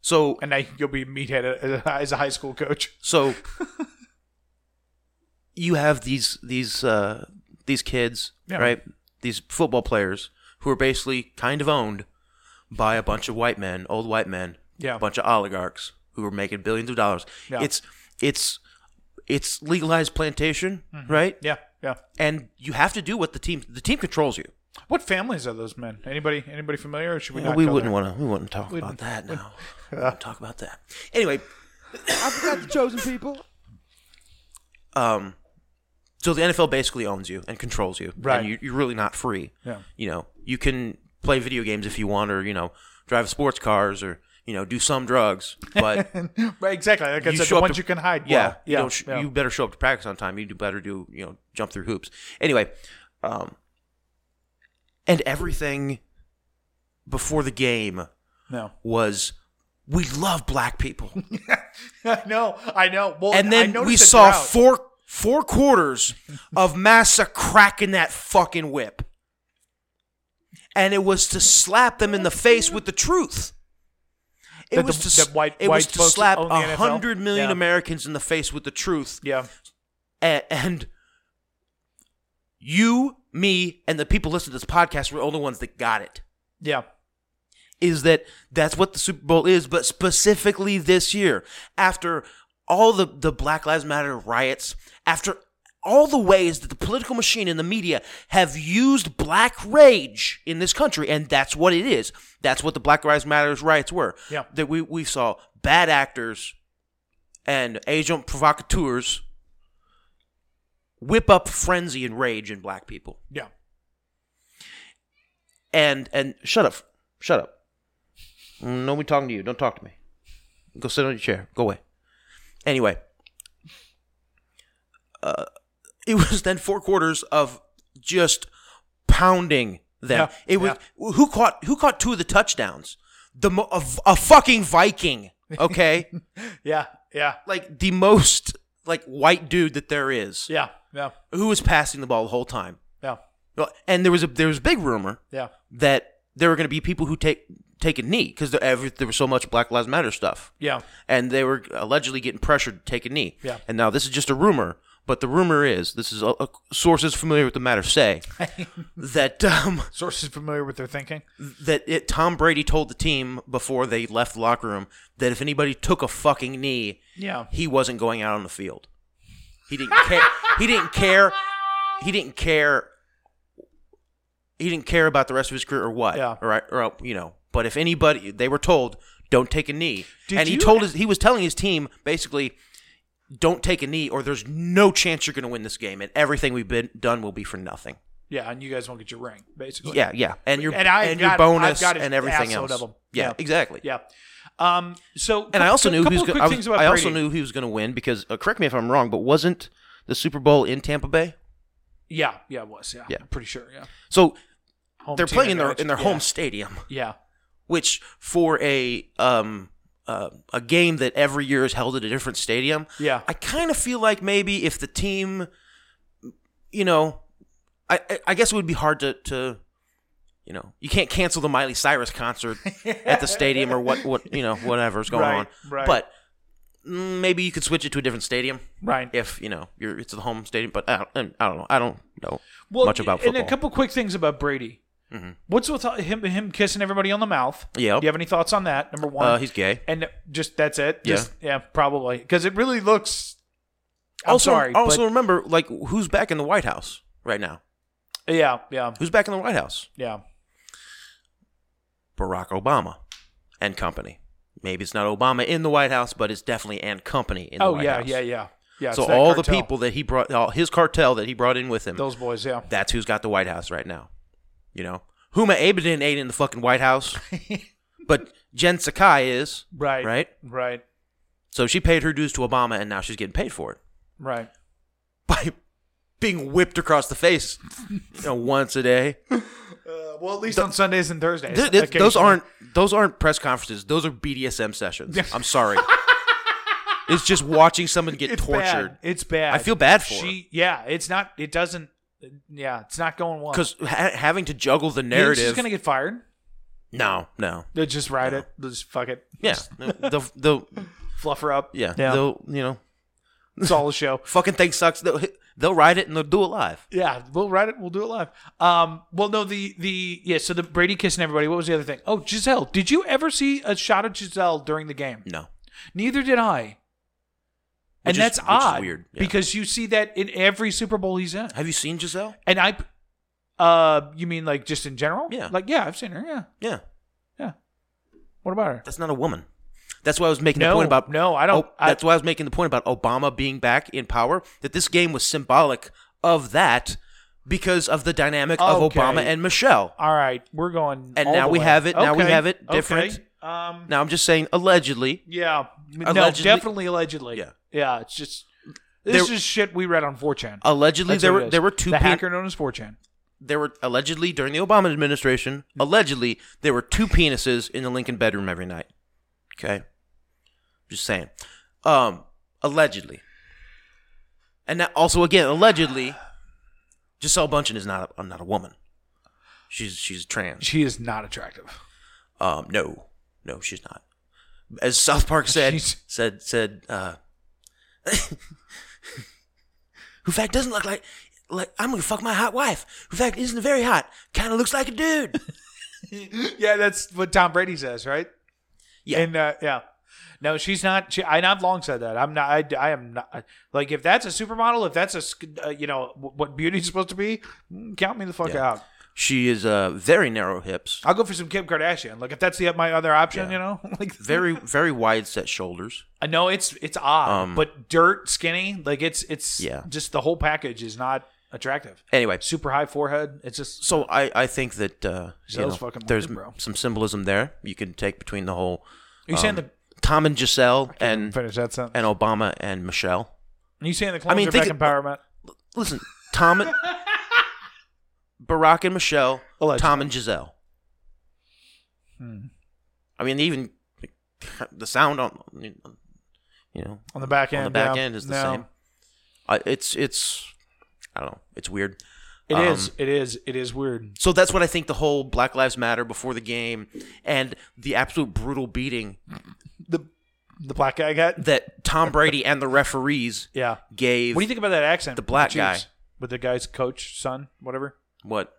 So and now you'll be meathead as a- as a high school coach. so you have these these uh these kids, Yeah. right? These football players who are basically kind of owned by a bunch of white men, old white men, Yeah. a bunch of oligarchs who are making billions of dollars. Yeah. It's it's it's legalized plantation, right? Yeah, yeah. And you have to do what the team the team controls you. What families are those men? Anybody? Anybody familiar? Or should we? not we go wouldn't there? want to we wouldn't talk about that now. We talk about that. Anyway, I forgot the chosen people. um so the NFL basically owns you and controls you. Right. And you, you're really not free. Yeah. You know, you can play video games if you want or, you know, drive sports cars or, you know, do some drugs. But Right, exactly. Like I you said, the ones to- you can hide. yeah, well. you, yeah, don't sh- yeah. you better show up to practice on time. You do better do, you know, jump through hoops. Anyway, um, and everything before the game no. was we love black people. I know. I know. Well, and then we saw drought. four four quarters of Massa cracking that fucking whip. And it was to slap them in the face with the truth. It That was the- to that white- it white was to slap a hundred million Yeah. Americans in the face with the truth. Yeah. And, and you, me, and the people listening to this podcast were the only ones that got it. Yeah. is that that's what the Super Bowl is, but specifically this year, after all the, the Black Lives Matter riots, after all the ways that the political machine and the media have used black rage in this country, and that's what it is. That's what the Black Lives Matters riots were. Yeah. That we, we saw bad actors and agent provocateurs whip up frenzy and rage in black people. Yeah. And and shut up. Shut up. Mm, Nobody talking to you. Don't talk to me. Go sit on your chair. Go away. Anyway, uh, it was then four quarters of just pounding them. Yeah, it was who caught who caught two of the touchdowns. The mo- a, a fucking Viking. Okay, Yeah. Yeah. like the most like white dude that there is. Yeah. Yeah. Who was passing the ball the whole time? Yeah. Well, And there was a there was a big rumor Yeah. that there were going to be people who take take a knee because there, there was so much Black Lives Matter stuff, Yeah. and they were allegedly getting pressured to take a knee. Yeah. And now this is just a rumor, but the rumor is this is a, a, sources familiar with the matter say that um, Sources familiar with their thinking. that it, Tom Brady told the team before they left the locker room that if anybody took a fucking knee, Yeah. he wasn't going out on the field. He didn't care. he didn't care. He didn't care. He didn't care about the rest of his career or what. Yeah. Or, right- or you know. But if anybody, they were told, don't take a knee, Did and he you- told his, he was telling his team basically, don't take a knee, or there's no chance you're going to win this game, and everything we've been done will be for nothing. Yeah. And you guys won't get your ring, basically. Yeah, yeah, and your And I've your bonus got and everything else. Yeah, Yeah. exactly. Yeah. Um. So. And I also knew was. Gonna, I, was- I also knew he was going to win because uh, correct me if I'm wrong, but wasn't the Super Bowl in Tampa Bay? Yeah. Yeah. It was. Yeah. Yeah. I'm pretty sure. Yeah. So Home they're playing in their in their Yeah. home stadium, Yeah. which for a um uh, a game that every year is held at a different stadium. Yeah. I kind of feel like maybe if the team, you know, I I- guess it would be hard to to. You know, you can't cancel the Miley Cyrus concert at the stadium or what, what you know, whatever's going Right, on. right. But maybe you could switch it to a different stadium. Right. if you know you're it's the home stadium. But I don't, I don't know. I don't know Well, much about And a couple quick things about Brady. What's with him him kissing everybody on the mouth? Yeah. Do you have any thoughts on that? Number one. Uh, he's gay. and just that's it. Yeah. Just, yeah. Probably because it really looks. I'm also, sorry. also but- remember like who's back in the White House right now? yeah. Yeah. Who's back in the White House? Yeah. Barack Obama and company. Maybe it's not Obama in the White House, but it's definitely and company in the Oh White yeah. House. Oh yeah. Yeah. Yeah. So it's that all the people that he brought, all his cartel that he brought in with him, those boys. Yeah. that's who's got the White House right now. You know, Huma Abedin ain't in the fucking White House, but Jen Psaki is. Right. Right. Right. So she paid her dues to Obama, and now she's getting paid for it. Right. by being whipped across the face you know, once a day. Uh, well, at least on Sundays and Thursdays. Th- th- those aren't those aren't press conferences. Those are BDSM sessions. I'm sorry. it's just watching someone get It's tortured. Bad. It's bad. I feel bad for her. she. Yeah. It's not. It doesn't. Yeah. It's not going well. Because ha- having to juggle the narrative, think she's narrative. gonna get fired. no, no. They'll just ride it. They'll just fuck it. Yeah, they'll, they'll, Fluff her up. yeah, Yeah. they'll, you know, It's all a show. fucking thing sucks. They'll, they'll ride it and they'll do it live. Yeah, we'll write it. We'll do it live. Um, well, no, the the yeah. So the Brady kissing everybody. What was the other thing? Oh, Gisele. Did you ever see a shot of Gisele during the game? No, Neither did I. and is- that's odd weird, yeah. because you see that in every Super Bowl he's in. have you seen Gisele? And I, uh, you mean like just in general? Yeah. Like yeah, I've seen her. Yeah, Yeah, yeah. What about her? that's not a woman. That's why I was making No, the point about no, I don't- Oh, I- that's why I was making the point about Obama being back in power. That this game was symbolic of that because of the dynamic of Obama and Michelle. All right, we're going. And now we way. have it- now we have it okay. Um. Now I'm just saying allegedly. Yeah. no, definitely allegedly. Yeah. Yeah. It's just this There- is shit we read on 4chan. Allegedly That's there were there were two the pe- hacker known as 4chan. there were allegedly during the Obama administration allegedly there were two penises in the Lincoln bedroom every night. Okay, just saying. Um, allegedly, and that also again allegedly, Gisele Bündchen is not a, not a woman. She's she's trans. She is not attractive. Um, no, no, she's not. As South Park said, She's- said said, uh, who fact doesn't look like like I'm gonna fuck my hot wife. Who fact isn't very hot. Kind of looks like a dude. Yeah, that's what Tom Brady says, right? Yeah. And uh, yeah. No, she's not. She, I, I've long said that. I'm not. I, I am not. Like, if that's a supermodel, if that's a, sk- uh, you know, w- what beauty's supposed to be, mm, count me the fuck Yeah. out. She is uh, very narrow hips, I'll go for some Kim Kardashian. Like, if that's the my other option, you know, like very very wide set shoulders. I know it's it's odd, Um, but dirt, skinny, like it's it's Yeah. just the whole package is not attractive. Anyway, Super high forehead. It's just so I, I think that uh, you know, fucking there's bro. some symbolism there you can take between the whole Are you saying the Tom and Gisele and finish that sentence? and Obama and Michelle. Are you saying the clones mean, are think back it- empowerment? Listen, Tom and Barack and Michelle, Allegedly. Tom and Gisele. Hmm. I mean, even the sound on you know On the back end, on the back yeah. end is the No. same. I, it's it's I don't know. It's weird. It Um, is. It is. It is weird. So that's what I think the whole Black Lives Matter before the game and the absolute brutal beating The the black guy got. that Tom Brady and the referees Yeah. gave. What do you think about that accent? The black Chiefs? guy. with the guy's coach son, whatever. What?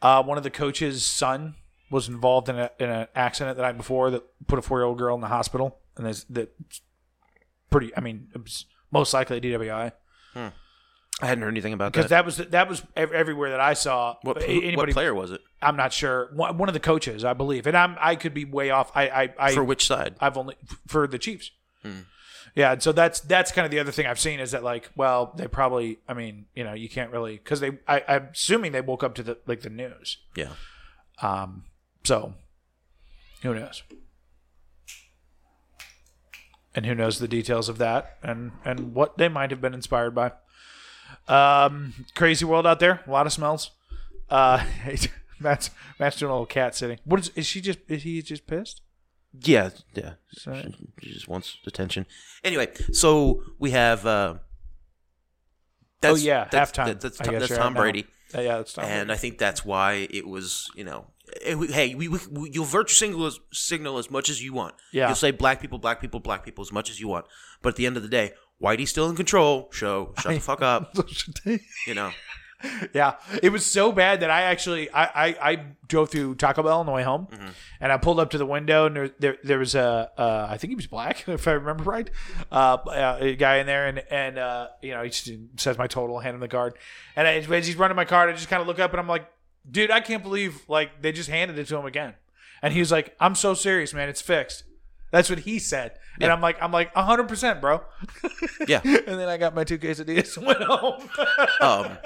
Uh, one of the coach's son was involved in, a, in an accident the night before that put a four year old girl in the hospital, and there's that pretty. I mean, most likely DWI I hadn't heard anything about because that. Because that was that was ev- everywhere that I saw. what, who- what anybody, player was it? I'm not sure. One, one of the coaches, I believe, and I'm I could be way off. I I, I For which side? I've only for the Chiefs. Yeah, and so that's that's kind of the other thing I've seen is that like, well, they probably, I mean, you know, you can't really because they, I, I'm assuming they woke up to the like the news. Yeah. Um, so who knows? And who knows the details of that and and what they might have been inspired by. Um, crazy world out there. A lot of smells. Uh, Matt's Matt's doing a little cat sitting. What is is she just is he just pissed? Yeah, yeah. So- She just wants attention. Anyway, so we have. Uh, oh yeah, that's, halftime. that- that's Tom, that's Tom right. Brady, Uh, yeah, that's Tom. and Brady. I think that's why it was. You know, eh, hey, we, we, we- you'll virtue signal as, signal as much as you want. Yeah. You'll say black people, black people, black people as much as you want. But at the end of the day, Whitey's still in control. Show, shut the fuck up. You know. Yeah, it was so bad that I actually I, I, I drove through Taco Bell on the way home, Mm-hmm. and I pulled up to the window and there there, there was a uh, I think he was black if I remember right, uh, a guy in there and and uh, you know he just says my total, hand him the card, and I, as he's running my card, I just kind of look up and I'm like, dude, I can't believe like they just handed it to him again, and he was like, I'm so serious, man, it's fixed. That's what he said, and I'm like, I'm like, hundred percent, bro. Yeah. and then I got my two quesadillas and went home. Um,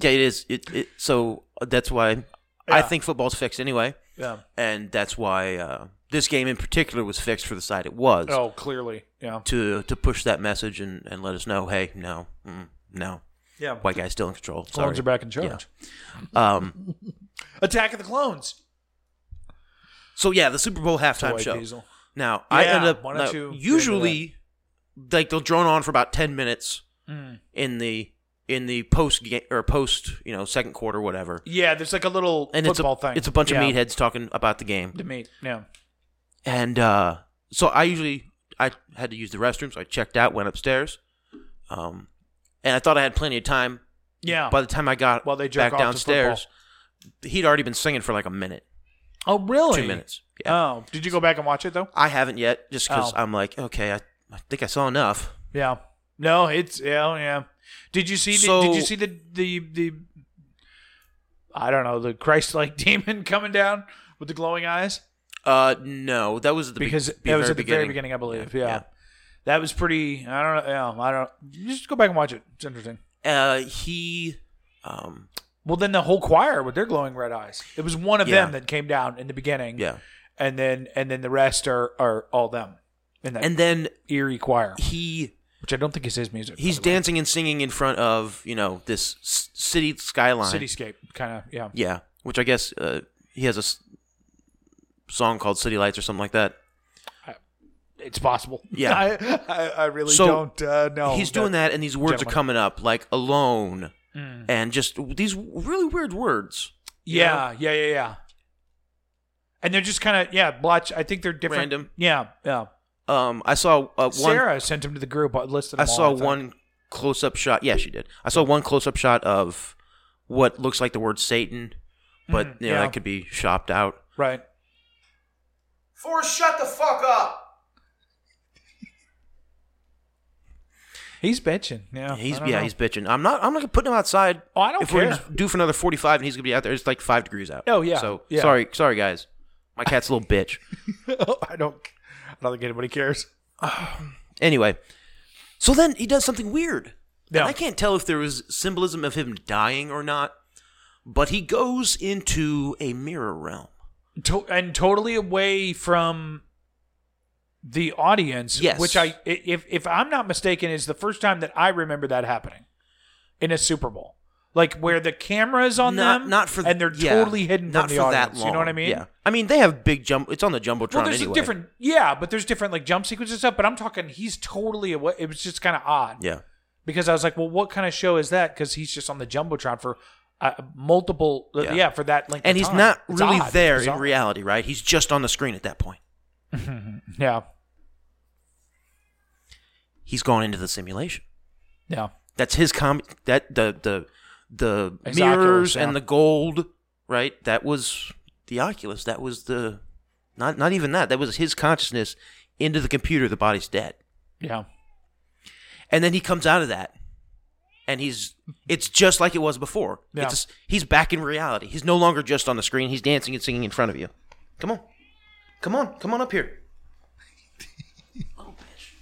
yeah, it is. It, it so that's why I think football's fixed anyway, yeah. and that's why uh, this game in particular was fixed for the side it was Oh, clearly, yeah, to to push that message and, and let us know, hey, no, mm, no, yeah. white guy's still in control. Clones Sorry. are back in charge. Um, Attack of the Clones. so yeah, the Super Bowl halftime show. Diesel. Now I end up now, you get usually like they'll drone on for about ten minutes Mm. in the in the post game or post you know second quarter whatever, Yeah, there's like a little and it's football a thing. it's a bunch yeah. of meatheads talking about the game. The meat. Yeah. And uh, so I usually I had to use the restroom, so I checked out, went upstairs, um, and I thought I had plenty of time. Yeah. By the time I got well, they back downstairs, he'd already been singing for like a minute, oh, really? two minutes. Yeah, Oh, did you go back and watch it though? I haven't yet, just because Oh. I'm like, okay, I, I think I saw enough. Yeah. No, it's yeah, yeah. Did you see? The, So- did you see the the the? I don't know the Christ-like demon coming down with the glowing eyes Uh, no, that was at the be- because be- that was at the very beginning, I believe. Yeah. Yeah. That was pretty. I don't know. Yeah, I don't. Just go back and watch it. It's interesting. Uh, he, um, Well, then the whole choir with their glowing red eyes. It was one of Yeah. them that came down in the beginning. yeah, and then and then the rest are are all them that and then eerie choir, he which I don't think is his music. he's by the way. dancing and singing in front of you know this city skyline. cityscape kind of yeah. Yeah, which I guess uh, he has a s- song called City Lights or something like that. It's possible. Yeah. I I, I really So, don't uh, know. He's doing that, and these words gentleman. are coming up like alone, Mm. and just these really weird words. Yeah, yeah, yeah, yeah. And they're just kind of yeah, blotch. I think they're different. Random. Yeah, yeah. Um, I saw uh, one. Sarah sent him to the group. I listed. I them all, saw think. one close-up shot. Yeah, she did. I saw one close-up shot of what looks like the word Satan, but you know Mm, yeah. that could be shopped out. right. Forrest, shut the fuck up. He's bitching. Yeah, He's yeah, know. he's bitching. I'm not. I'm not gonna put him outside. Oh, I don't if we're care. gonna do for another 45 and he's gonna be out there, it's like five degrees out. Oh, yeah, So yeah. sorry, sorry guys. My cat's a little bitch. I don't. I don't think anybody cares. Anyway, so then he does something weird. Yeah. And I can't tell if there was symbolism of him dying or not, but he goes into a mirror realm. to- and totally away from the audience. Yes. Which I, if if I'm not mistaken, is the first time that I remember that happening in a Super Bowl. Like where the camera is on not them, not for and they're yeah, totally hidden not from the for audience. that long. You know what I mean? Yeah. I mean they have big jump. It's on the jumbotron Well, there's anyway. a different, yeah, but there's different like jump sequences and stuff. But I'm talking, he's totally away. It was just kind of odd. Yeah. because I was like, well, what kind of show is that? Because he's just on the jumbotron for uh, multiple, uh, Yeah. yeah. for that length. And he's time. not It's really odd. there in reality, right? He's just on the screen at that point. Yeah, He's gone into the simulation. yeah, That's his com. That the the the His mirrors Oculus, yeah. and the gold, right? That was the Oculus. That was the not not even that. That was his consciousness into the computer. The body's dead, yeah. and then he comes out of that, and he's it's just like it was before. Yeah. It's he's back in reality. He's no longer just on the screen. He's dancing and singing in front of you. Come on, come on, come on up here. oh, bitch.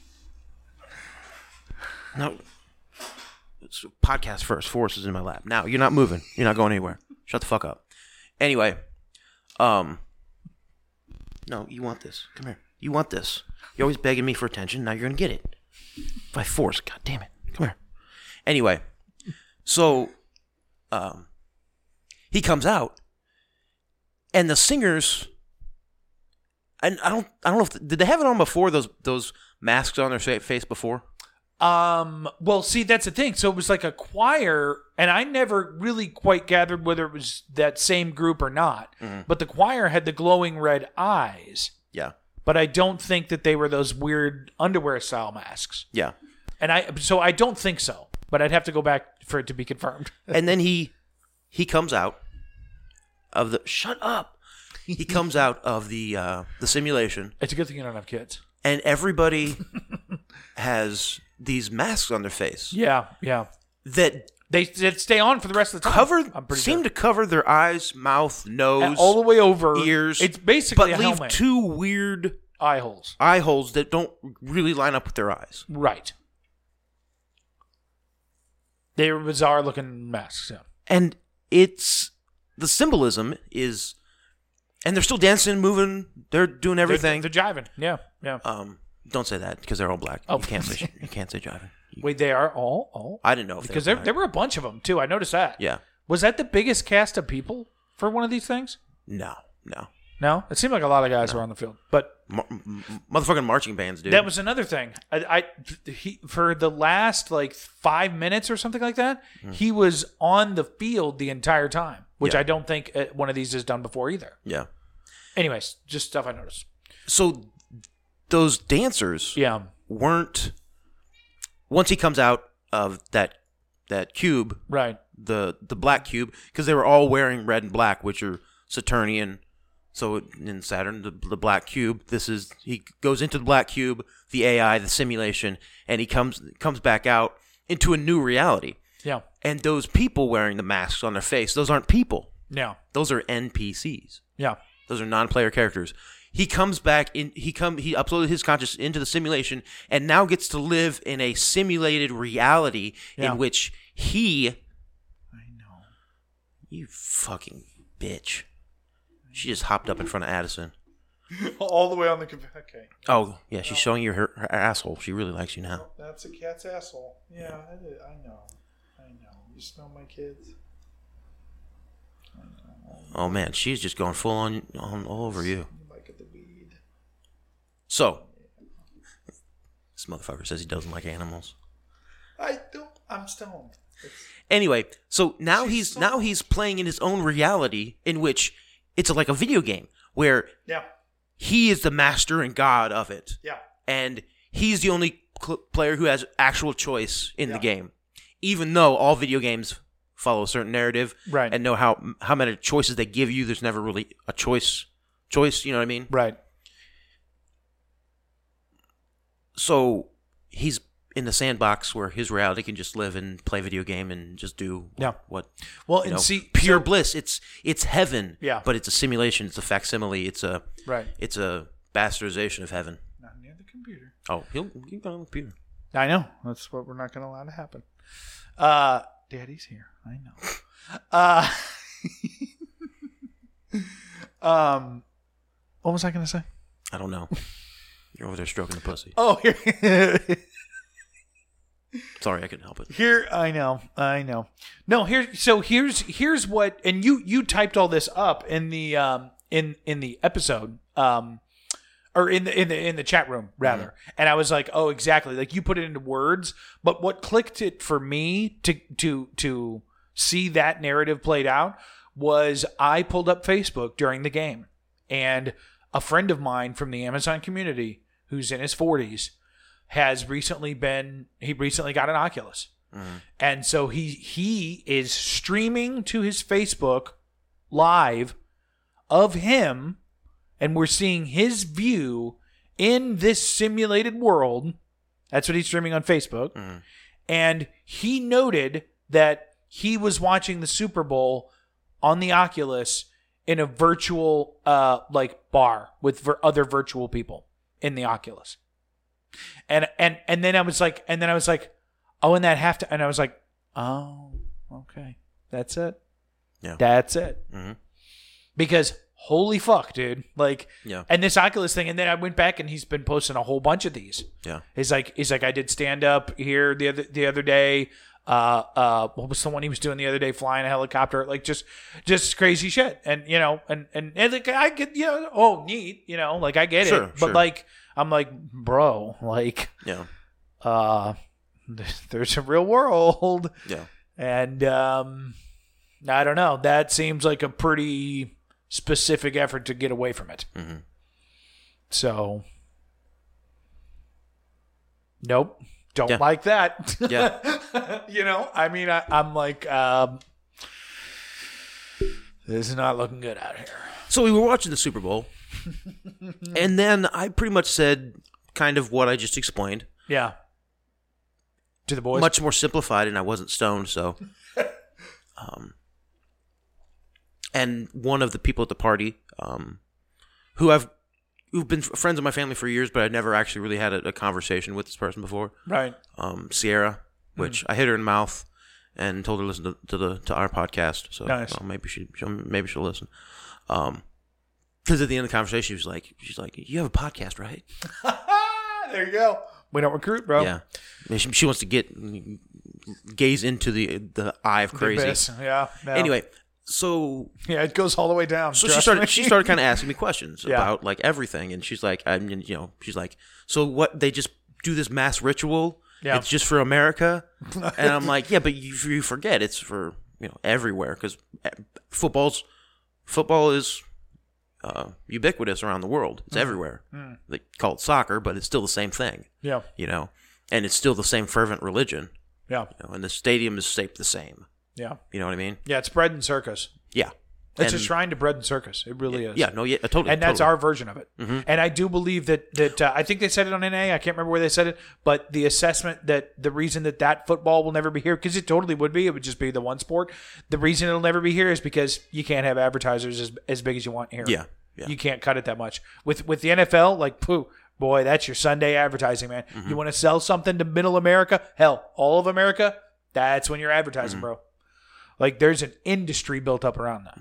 No. Podcast first. Forrest is in my lap. Now you're not moving. You're not going anywhere. Shut the fuck up. Anyway, um, no, you want this. Come here. You want this. You're always begging me for attention. Now you're gonna get it by force. God damn it. Come here. Anyway, so, um, he comes out, and the singers. And I don't, I don't know if did they have it on before those those masks on their face before. Um. Well, see, that's the thing. So it was like a choir, and I never really quite gathered whether it was that same group or not. Mm-hmm. But the choir had the glowing red eyes, Yeah, but I don't think that they were those weird underwear style masks. yeah. And I, so I don't think so. But I'd have to go back for it to be confirmed. and then he he comes out of the shut up. He comes out of the uh, the simulation, It's a good thing you don't have kids. and everybody has these masks on their face Yeah, yeah. that They that stay on for the rest of the time. cover seem sure. to cover their eyes, mouth, nose, And all the way over ears, It's basically but leave helmet. two weird eye holes. eye holes that don't really line up with their eyes. Right. They were bizarre looking masks. Yeah. and it's the symbolism is and they're still dancing moving they're doing everything They're, they're jiving. Yeah, yeah. um don't say that because they're all black Oh. you can't say you can't say driving Wait, they are all all i didn't know if because they there were there black. were a bunch of them too. I noticed that. yeah Was that the biggest cast of people for one of these things? no no No, it seemed like a lot of guys were on the field, but Mar- m- m- motherfucking marching bands dude that was another thing. I, I he, for the last like five minutes or something like that, he was on the field the entire time, which Hmm. Yeah. I don't think uh, one of these has done before either. yeah Anyways, just stuff I noticed. so those dancers Yeah, weren't once he comes out of that that cube right. the the black cube because they were all wearing red and black, which are Saturnian. So in Saturn, the, the black cube. This is he goes into the black cube, the AI, the simulation, and he comes comes back out into a new reality. Yeah, And those people wearing the masks on their face, those aren't people. yeah, Those are NPCs. yeah. Those are non-player characters. He comes back in. He come. He uploaded his conscious into the simulation, and now gets to live in a simulated reality Yeah. in which he. I know. You fucking bitch. She just hopped up in front of Addison. All the way on the okay. Oh yeah, she's showing you her, her asshole. She really likes you now. That's a cat's asshole. Yeah, I, I know. I know. You smell my kids. Oh man, she's just going full on, on all over you. Like the weed. So, this motherfucker says he doesn't like animals. I don't. I'm stoned. Anyway, so now he's now he's playing in his own reality in which it's like a video game where Yeah. he is the master and god of it, Yeah. and he's the only cl- player who has actual choice in the game. Even though all video games follow a certain narrative Right. and know how how many choices they give you, there's never really a choice choice. You know what I mean? Right. So he's in the sandbox where his reality can just live and play video game and just do Yeah. what Well, and know, see, pure so- bliss. It's it's heaven. Yeah. But it's a simulation. It's a facsimile. It's a Right. It's a bastardization of heaven. Not near the computer. Oh, he'll he'll go on the computer. I know. That's what we're not going to allow to happen. Uh, Daddy's here. I know. Uh, um, what was I going to say? I don't know. You're over there stroking the pussy. Oh, here, Sorry, I couldn't help it. here. I know. I know. No, here. So here's here's what, and you you typed all this up in the um in in the episode um or in the in the in the chat room rather and i was like oh exactly like you put it into words but what clicked it for me to to to see that narrative played out was i pulled up facebook during the game and a friend of mine from the amazon community who's in his 40s has recently been he recently got an oculus and so he he is streaming to his facebook live of him and we're seeing his view in this simulated world. That's what he's streaming on Facebook. And he noted that he was watching the Super Bowl on the Oculus in a virtual uh like bar with other virtual people in the Oculus. And and and then I was like and then I was like oh and that have to and I was like oh okay. That's it. Yeah. That's it Mhm. because holy fuck, dude! Like, Yeah. and this Oculus thing, and then I went back and he's been posting a whole bunch of these. Yeah. He's like, he's like, I did stand up here the other the other day. Uh, uh, what was the one he was doing the other day? Flying a helicopter, like just, just crazy shit. And you know, and and, and like I get, you know, oh neat, you know, like I get Sure, it, but sure. like I'm like, bro, like, Yeah. uh, there's a real world. Yeah. And um, I don't know. That seems like a pretty specific effort to get away from it. Mhm. So, nope, don't Yeah. like that. Yeah. you know, I mean, I, I'm like, um, this is not looking good out here. So we were watching the Super Bowl, and then I pretty much said kind of what I just explained, Yeah. To the boys. much more simplified, and I wasn't stoned, so. Um, and one of the people at the party, um, who I've who've been friends of my family for years, but I'd never actually really had a, a conversation with this person before. right. Um, Sierra, which Hmm. I hit her in the mouth and told her to listen to, to the to our podcast. So Nice. well, maybe she she'll, maybe she'll listen. Um, because at the end of the conversation, she was like, she's like, you have a podcast, right? there you go. We don't recruit, bro. Yeah. I mean, She, she wants to get gaze into the the eye of crazy. Yeah. no. Anyway, so Yeah, it goes all the way down. so she started me. she started kind of asking me questions Yeah. about like everything, and she's like, I mean, you know, she's like, so what? They just do this mass ritual. Yeah. It's just for America, and I'm like, yeah, but you, you forget it's for you know everywhere because football's football is uh, ubiquitous around the world. Mm. It's everywhere. They call it soccer, but it's still the same thing. Yeah. You know, and it's still the same fervent religion. Yeah. You know, and the stadium is shaped the same. Yeah. You know what I mean? Yeah, it's bread and circus. Yeah. It's a And- shrine to bread and circus. It really is. Yeah. No. Yeah. Totally. and that's totally. our version of it. And I do believe that that uh, I think they said it on NA. I can't remember where they said it, but the assessment that the reason that that football will never be here because it totally would be. It would just be the one sport. The reason it'll never be here is because you can't have advertisers as as big as you want here. Yeah, yeah. You can't cut it that much with with the NFL. Like, poo, boy, that's your Sunday advertising, man. Mm-hmm. You want to sell something to Middle America? Hell, all of America. That's when you're advertising, Mm-hmm. bro. Like, there's an industry built up around that.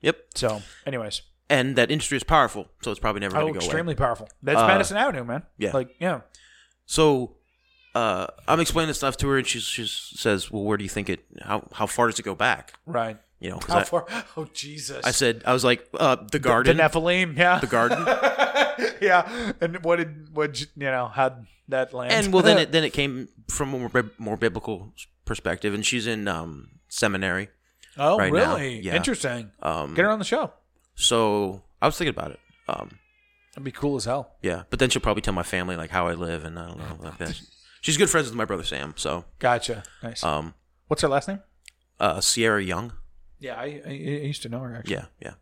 Yep. So, anyways. And that industry is powerful, so it's probably never going Oh, to go extremely away. powerful. That's Uh, Madison Avenue, man. yeah. Like, yeah. So, uh, I'm explaining this stuff to her, and she she says, "Well, where do you think it? How how far does it go back? Right. You know, How I, far? Oh, Jesus. I said, I was like, uh, the the garden, Nephilim. Yeah. the garden, yeah. And what did, what, you know, how'd that land? and well, then it then it came from a more, more biblical perspective, and she's in um, seminary, oh, right really? yeah. Interesting. um, Get her on the show. so I was thinking about it. Um, That'd be cool as hell. yeah, but then she'll probably tell my family like how I live, and I don't know like that. She's good friends with my brother Sam, so Gotcha. Nice. um, What's her last name? uh, Sierra Young. Yeah, I, I, I used to know her, actually. Yeah, yeah.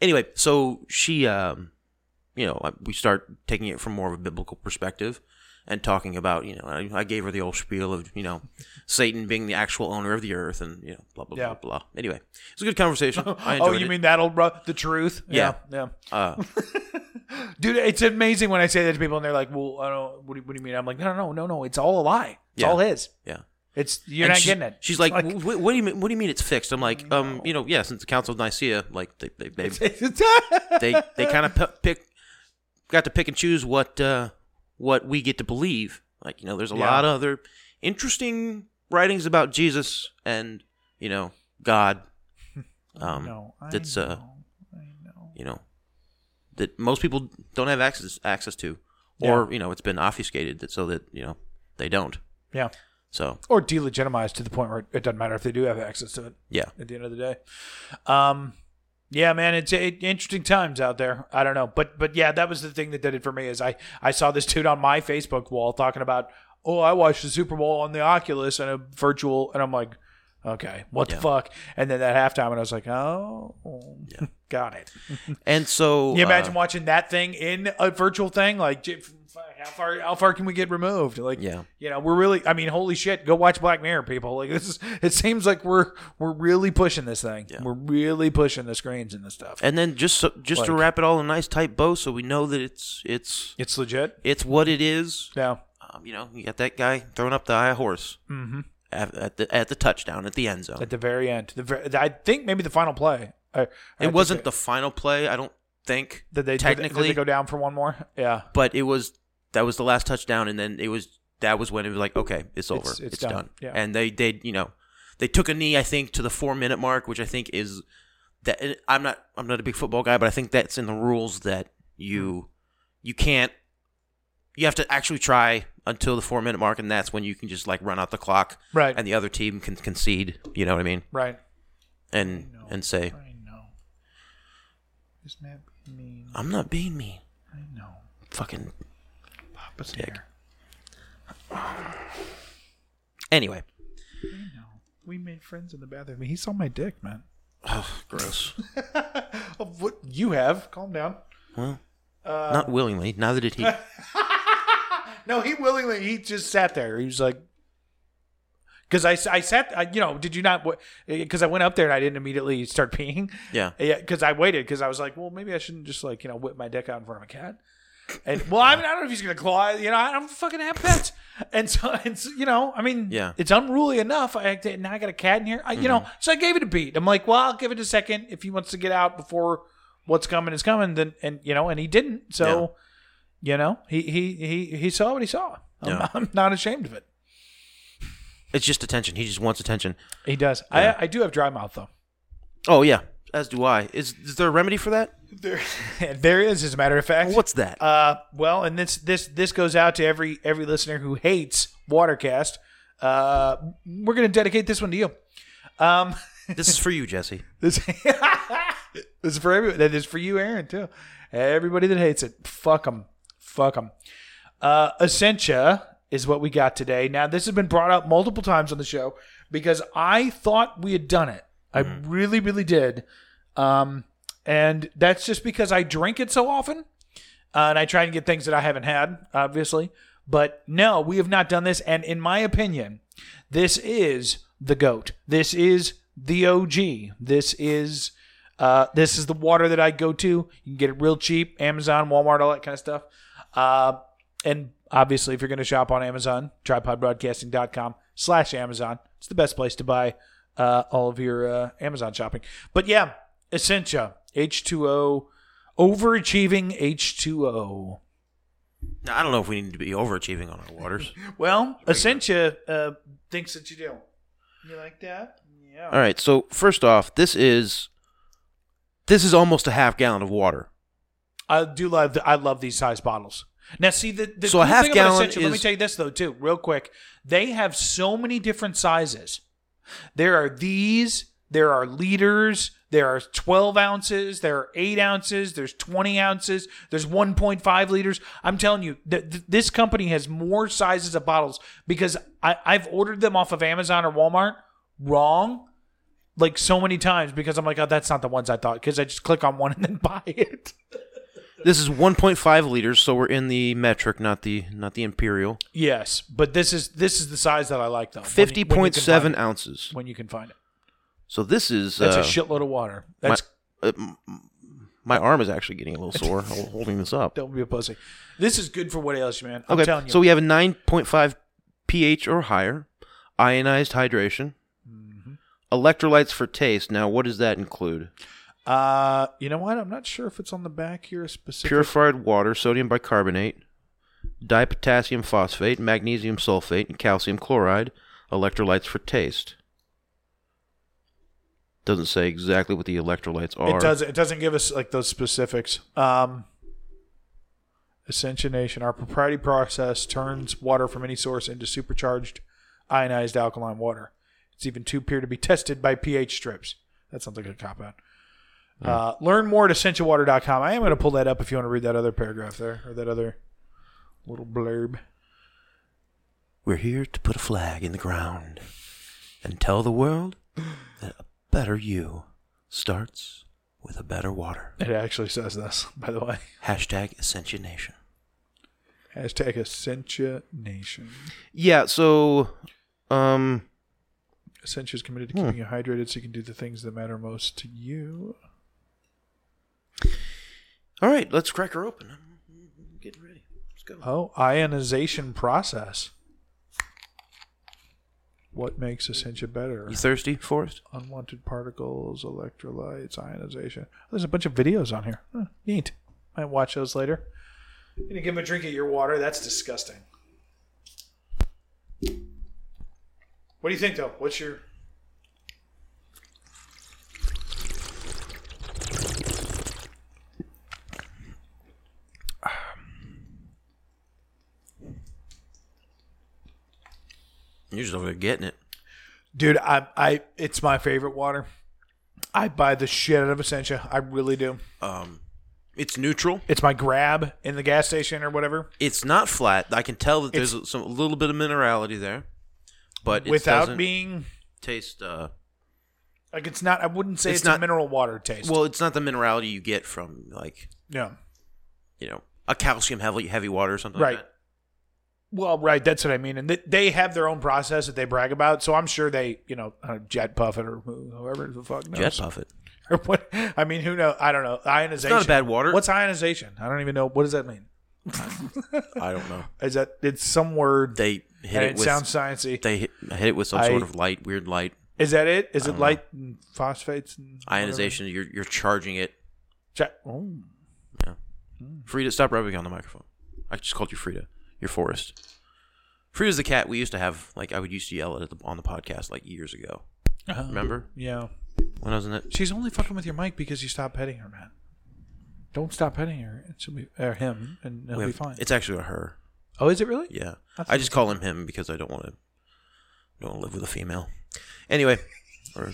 Anyway, so she, um, you know, we start taking it from more of a biblical perspective, and talking about you know I, I gave her the old spiel of you know Satan being the actual owner of the earth and you know blah blah Yeah. blah blah. Anyway, it's a good conversation. I Oh, you it. mean that old bro? The truth? Yeah. yeah. Uh, Dude, it's amazing when I say that to people and they're like, "Well, I don't. What do, you- what do you mean?" I'm like, "No, no, no, no, no. It's all a lie. It's Yeah. all his. yeah. It's you're And not getting it." She's It's like, "Wh- what, do you mean? What do you mean it's fixed?" I'm like, um, you know, yeah, since the Council of Nicaea, like they they they they, they kind of p- pick got to pick and choose what uh, what we get to believe. Like you know, there's a Yeah. lot of other interesting writings about Jesus and you know God. Um, No, I that's uh, know, I know. you know, that most people don't have access access to, or you know, it's been obfuscated that so that you know they don't. Yeah. So Or delegitimized to the point where it doesn't matter if they do have access to it. yeah, at the end of the day. Um, yeah, man, it's it, interesting times out there. I don't know, but but yeah, that was the thing that did it for me. Is I I saw this dude on my Facebook wall talking about, oh, I watched the Super Bowl on the Oculus and a virtual, and I'm like, okay, what the fuck? And then that halftime, and I was like, oh, got it. and so Can you imagine uh, watching that thing in a virtual thing? Like, how far how far can we get removed? Like, Yeah. you know, we're really. I mean, holy shit, go watch Black Mirror, people. Like, this is. It seems like we're we're really pushing this thing. We're really pushing the screens and the stuff. and then just so, just to wrap it all in a nice tight bow, so we know that it's it's It's legit. it's what it is. Yeah. Um, you know, you got that guy throwing up the Eye of Horus mm-hmm. At, at the at the touchdown at the end zone. At the very end, the ver- I think maybe the final play. I, I it wasn't the final play, I don't think. Did they did they- technically, did they go down for one more? Yeah. but it was that was the last touchdown, and then it was that was when it was like, okay, it's over, It's- it's, it's done. done. Yeah. And they did you know they took a knee, I think, to the four minute mark, which I think is that I'm not I'm not a big football guy, but I think that's in the rules that you you can't you have to actually try until the four minute mark, and that's when you can just like run out the clock, Right. And the other team can concede. You know what I mean? Right. And and say, I know. This man being mean. I'm not being mean. I know. Fucking Papa's Dick. here. anyway. I know. We made friends in the bathroom. He saw my dick, man. Oh, gross. What you have? Calm down. Well, Uh, not willingly. Neither did he. No, he willingly. He just sat there. He was like, because I, I sat. I, you know, did you not? Because I went up there and I didn't immediately start peeing. Yeah. Yeah, because I waited because I was like, well, maybe I shouldn't just like you know whip my dick out in front of a cat. And well, I mean, I don't know if he's gonna claw. You know, I don't fucking have pets, and so so, you know, I mean, Yeah. it's unruly enough. I now I got a cat in here. I, You know, Mm-hmm. so I gave it a beat. I'm like, well, I'll give it a second. If he wants to get out before what's coming is coming, then and you know, and he didn't. So, you know, he he he he saw what he saw. I'm, Yeah. I'm not ashamed of it. It's just attention. He just wants attention. He does. Yeah. I I do have dry mouth though. Oh yeah, as do I. Is is there a remedy for that? There, there is, as a matter of fact. What's that? Uh, well, and this this this goes out to every every listener who hates Watercast. Uh, we're gonna dedicate this one to you. Um, this is for you, Jesse. this this is for every that is for you, Aaron, too. Everybody that hates it, fuck them, fuck them. Uh, Essentia is what we got today. Now, this has been brought up multiple times on the show because I thought we had done it. I really, really did. Um, and that's just because I drink it so often. Uh, and I try and get things that I haven't had, obviously. But no, we have not done this. And in my opinion, this is the goat. This is the OG. This is uh, this is the water that I go to. You can get it real cheap, Amazon, Walmart, all that kind of stuff. Uh, and obviously, if you're going to shop on Amazon, tripodbroadcasting.com slash Amazon. It's the best place to buy uh, all of your uh, Amazon shopping. But yeah, Essentia, H2O, overachieving H2O. Now, I don't know if we need to be overachieving on our waters. Well, Essentia uh, thinks that you do. You like that? Yeah. All right. So first off, this is this is almost a half gallon of water. I do love the, I love these size bottles. Now, see the, the So a cool half thing about gallon Essentia. Let me tell you this though, too, real quick. They have so many different sizes. There are these. There are liters. There are 12 ounces. There are 8 ounces. There's 20 ounces. There's 1.5 liters. I'm telling you, th- th- this company has more sizes of bottles because I- I've ordered them off of Amazon or Walmart wrong like so many times because I'm like, oh, that's not the ones I thought because I just click on one and then buy it. This is 1.5 liters, so we're in the metric, not the not the imperial. yes, but this is this is the size that I like though. when you- when you can 50.7 find it. ounces. when you can find it. So this is That's uh, a shitload of water. my, That's uh, my arm is actually getting a little sore holding this up. don't be a pussy. This is good for what you, man. I'm Okay, telling you. so we have a 9.5 pH or higher, ionized hydration, Mm-hmm. electrolytes for taste. Now, what does that include? Uh, you know what? I'm not sure if it's on the back here specific. Purified water, sodium bicarbonate, dipotassium phosphate, magnesium sulfate, and calcium chloride. Electrolytes for taste. Doesn't say exactly what the electrolytes are. It does. It doesn't give us like those specifics. Um, Essentianation, our proprietary process turns water from any source into supercharged ionized alkaline water. It's even too pure to be tested by pH strips. That sounds like a cop out. Uh, learn more at essentiawater.com. I am going to pull that up if you want to read that other paragraph there or that other little blurb. We're here to put a flag in the ground and tell the world that a better you starts with a better water. It actually says this, by the way. Hashtag Ascension Nation. Hashtag Essentia Nation. Yeah, so um Essentia is committed to keeping you hydrated so you can do the things that matter most to you. All right, let's crack her open. I'm getting ready. Let's go. Oh, ionization process. What makes Essentia better? You thirsty, Forrest? Unwanted particles, electrolytes, ionization. Oh, there's a bunch of videos on here. Huh, neat. Might watch those later. You gonna give him a drink of your water? That's disgusting. What do you think, though? What's your You're just over there getting it. dude? I, I, it's my favorite water. I buy the shit out of Essentia. I really do. Um it's neutral. It's my grab in the gas station or whatever. It's not flat. I can tell that there's a, some a little bit of minerality there. But it Without being taste uh like, it's not. I wouldn't say It's it's, a not- mineral water taste. well, it's not the minerality you get from like, yeah. you know, a calcium heavy heavy water or something Right. like that. Well, right. That's what I mean. And th- they have their own process that they brag about. So I'm sure they, you know, uh, jet puff it or whoever the fuck knows. Jet puff it. Or what? I mean, who knows? I don't know. Ionization. not a bad water. What's ionization? I don't even know. What does that mean? I don't know. Is that it's some word They hit and it, it, with sounds sciencey? they hit, hit it with some I- sort of light, weird light Is that it? Is it light and phosphates and whatever? ionization. You're you're charging it. Ja- oh. Frida, stop rubbing on the microphone. I just called you Frida. You're Forrest. Frida's the cat we used to have. Like I would used to yell at the, on the podcast like years ago. Uh-huh. Remember Yeah. when I was in it? She's only fucking with your mic because you stopped petting her, man. Don't stop petting her. and She'll be or him, and he'll We be have- fine. It's actually a her. oh, is it really? Yeah, That's I just call him him because I don't want to don't want to live with a female. Anyway, or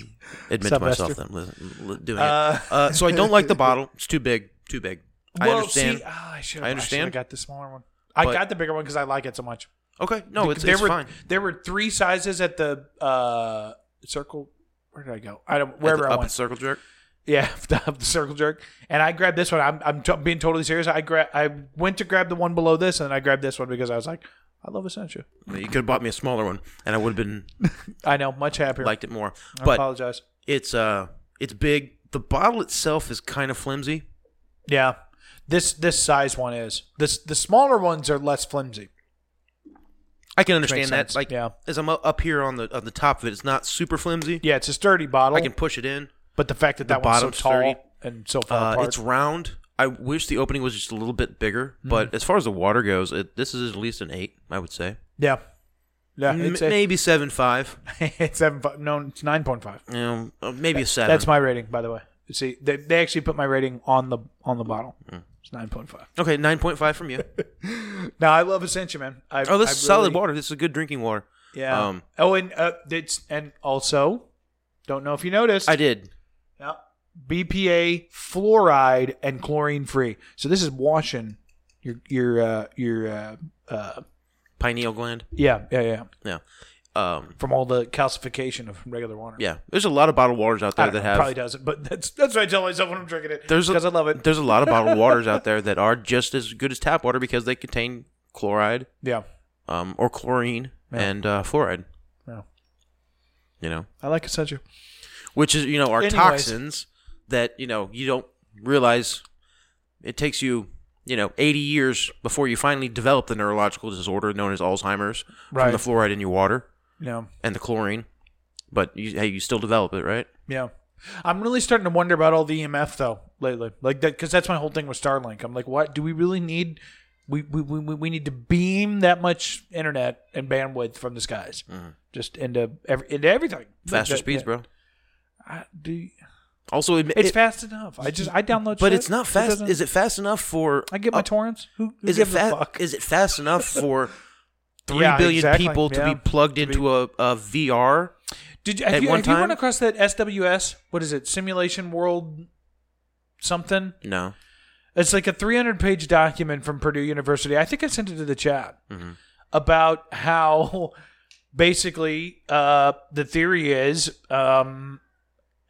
admit to myself that I'm li- li- doing Uh, it. Uh, so I don't like the bottle. It's too big. Too big. I understand. See, ah, I should. I I understand. I got the smaller one. I But- got the bigger one because I like it so much. okay, no, it's, there it's were fine. there were three sizes at the uh, circle. Where did I go? I don't wherever the- I up went. circle jerk. Yeah, the, the circle jerk. And I grabbed this one. I'm, I'm t- being totally serious. I gra- I went to grab the one below this, and then I grabbed this one because I was like, I love Essentia. You could have bought me a smaller one, and I would have been I know, much happier. liked it more. I But apologize. it's uh, it's big. The bottle itself is kind of flimsy. Yeah, this this size one is. This the smaller ones are less flimsy. I can understand that. sense. Like Yeah. as I'm up here on the on the top of it, it's not super flimsy. Yeah, it's a sturdy bottle. I can push it in. but the fact that the that one's so bottom's tall sturdy. and so far Uh, apart. it's round. I wish the opening was just a little bit bigger, Hmm. but as far as the water goes, it, this is at least an eight. I would say yeah, yeah. M- It's a, maybe seven five. it's seven. fi- No, it's nine point five. You know, uh, maybe a seven. That's my rating, by the way. See, they, they actually put my rating on the on the bottle. Hmm. It's nine point five. okay. Nine point five from you. Now I love Essentia, man. I, Oh, this I is solid really- water. This is a good drinking water. Yeah. Um, oh, and uh, it's and also, don't know if you noticed. I did. Yeah. BPA, fluoride, and chlorine free. So this is washing your your uh, your uh, uh, Pineal gland. yeah yeah yeah. Yeah. Um, from all the calcification of regular water. yeah, there's a lot of bottled waters out there that know, have probably doesn't, but that's that's what I tell myself when I'm drinking it. There's a- because I love it. There's a lot of bottled waters out there that are just as good as tap water because they contain chloride Yeah, um, or chlorine and uh, fluoride. Yeah. You know, I like Essentia. which is you know are Anyways. toxins that you know you don't realize. It takes you you know 80 years before you finally develop the neurological disorder known as Alzheimer's Right. from the fluoride in your water Yeah, and the chlorine. But you, hey, you still develop it, right? yeah. I'm really starting to wonder about all the EMF though lately, like that because that's my whole thing with Starlink. I'm like, what do we really need? We we, we, we need to beam that much internet and bandwidth from the skies, just into every, into everything. Mm-hmm. Faster That- speeds, bro. I, do, Also, it, it's it- fast enough. I just I download, but shit. it's not fast. doesn't- Is it fast enough for? I get my uh, torrents. Who, who Is it gives a fuck? Is it fast enough for three Yeah, billion exactly, people to yeah. be plugged To be- into a, a VR? Did you, have, you, have you run across that SWS? What is it? Simulation World something? No. It's like a 300 page document from Purdue University. I think I sent it to the chat Mm-hmm. about how basically uh, the theory is, um,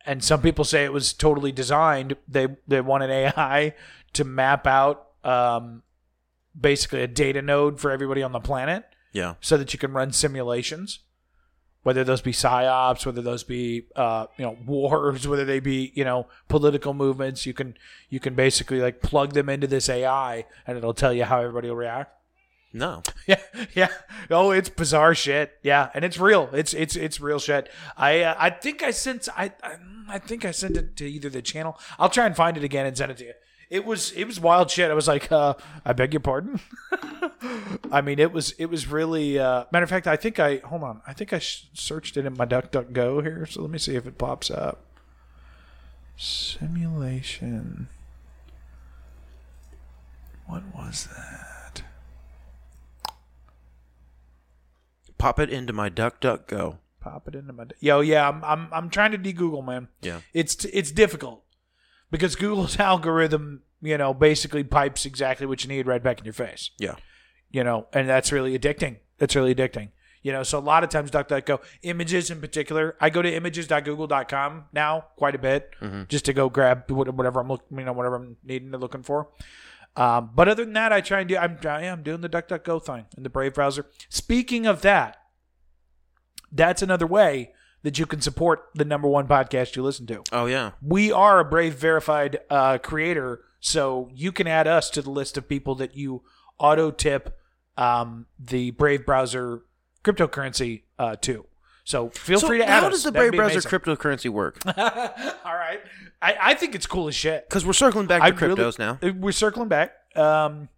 and some people say it was totally designed. They they want an AI to map out um, basically a data node for everybody on the planet Yeah. so that you can run simulations, whether those be psyops, whether those be uh, you know wars, whether they be you know political movements. You can you can basically like plug them into this AI, and it'll tell you how everybody will react. No. Yeah, yeah. Oh, it's bizarre shit. Yeah, and it's real. It's it's it's real shit. I uh, I think I sent I, I I think I sent it to either the channel. I'll try and find it again and send it to you. It was it was wild shit. I was like, uh, I beg your pardon. I mean, it was it was really. Uh, matter of fact, I think I hold on. I think I sh- searched it in my DuckDuckGo here. So let me see if it pops up. Simulation. What was that? Pop it into my DuckDuckGo. pop it into my yo yeah I'm, I'm i'm trying to de-google man Yeah. it's it's difficult because google's algorithm you know basically pipes exactly what you need right back in your face. Yeah. you know and that's really addicting. That's really addicting. You know so a lot of times duckduckgo images in particular i go to images.google.com now quite a bit just to go grab whatever i'm looking you know whatever i'm needing or looking for. Um, but other than that i try and do i'm i am doing the duckduckgo thing in the brave browser. Speaking of that that's another way that you can support the number one podcast you listen to. Oh yeah. We are a Brave verified uh, creator, so you can add us to the list of people that you auto tip um, the Brave browser cryptocurrency uh, to. So feel So free to add how us. does the That'd Brave browser amazing. cryptocurrency work? All right, I, I think it's cool as shit. Because we're circling back to I cryptos really- now. We're circling back. Um,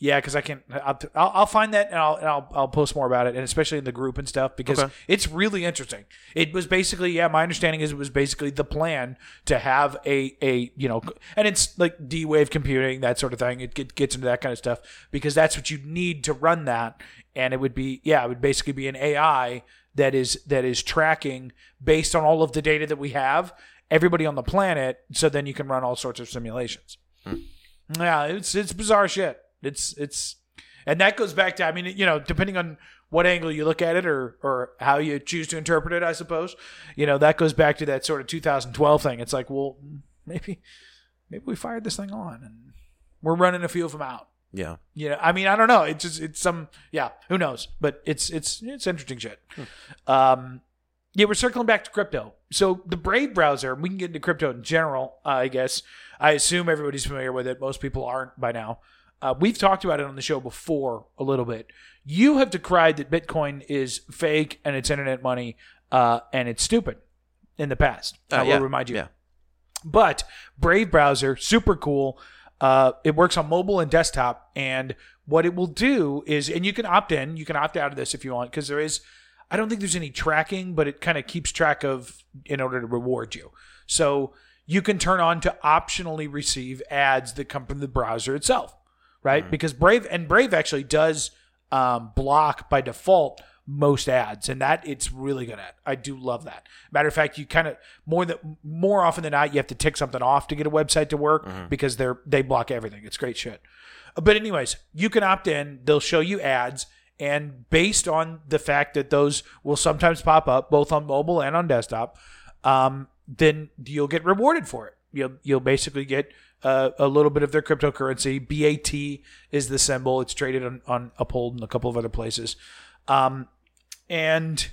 yeah, because I can. I'll, I'll, find that and I'll, and I'll I'll post more about it, and especially in the group and stuff because Okay. it's really interesting. It was basically, yeah, my understanding is it was basically the plan to have a a you know, and it's like D wave computing that sort of thing. It get, gets into that kind of stuff because that's what you need to run that, and it would be yeah, it would basically be an AI that is that is tracking based on all of the data that we have everybody on the planet so then you can run all sorts of simulations hmm. yeah it's it's bizarre shit it's it's and that goes back to i mean you know depending on what angle you look at it or or how you choose to interpret it i suppose you know that goes back to that sort of 2012 thing it's like well maybe maybe we fired this thing on and we're running a few of them out Yeah. you know, I mean, I don't know. It's just it's some yeah, who knows? But it's it's it's interesting shit. Um, yeah, we're circling back to crypto. So the Brave browser, we can get into crypto in general. Uh, I guess I assume everybody's familiar with it. Most people aren't by now. Uh, we've talked about it on the show before a little bit. You have decried that Bitcoin is fake and it's internet money uh, and it's stupid in the past. Uh, I will yeah. remind you. Yeah. But Brave browser, super cool. Uh, it works on mobile and desktop, and what it will do is, and you can opt in, you can opt out of this if you want, because there is, I don't think there's any tracking, but it kind of keeps track of in order to reward you. So you can turn on to optionally receive ads that come from the browser itself, right? Because Brave and Brave actually does um, block by default most ads, and that it's really good at. I do love that. Matter of fact, you kind of more than more often than not, you have to tick something off to get a website to work because they're they block everything. It's great shit. Uh, But anyways, you can opt in. They'll show you ads, and based on the fact that those will sometimes pop up both on mobile and on desktop, um, then you'll get rewarded for it. You'll you'll basically get uh, a little bit of their cryptocurrency. BAT is the symbol. It's traded on, on Uphold and a couple of other places. Um, and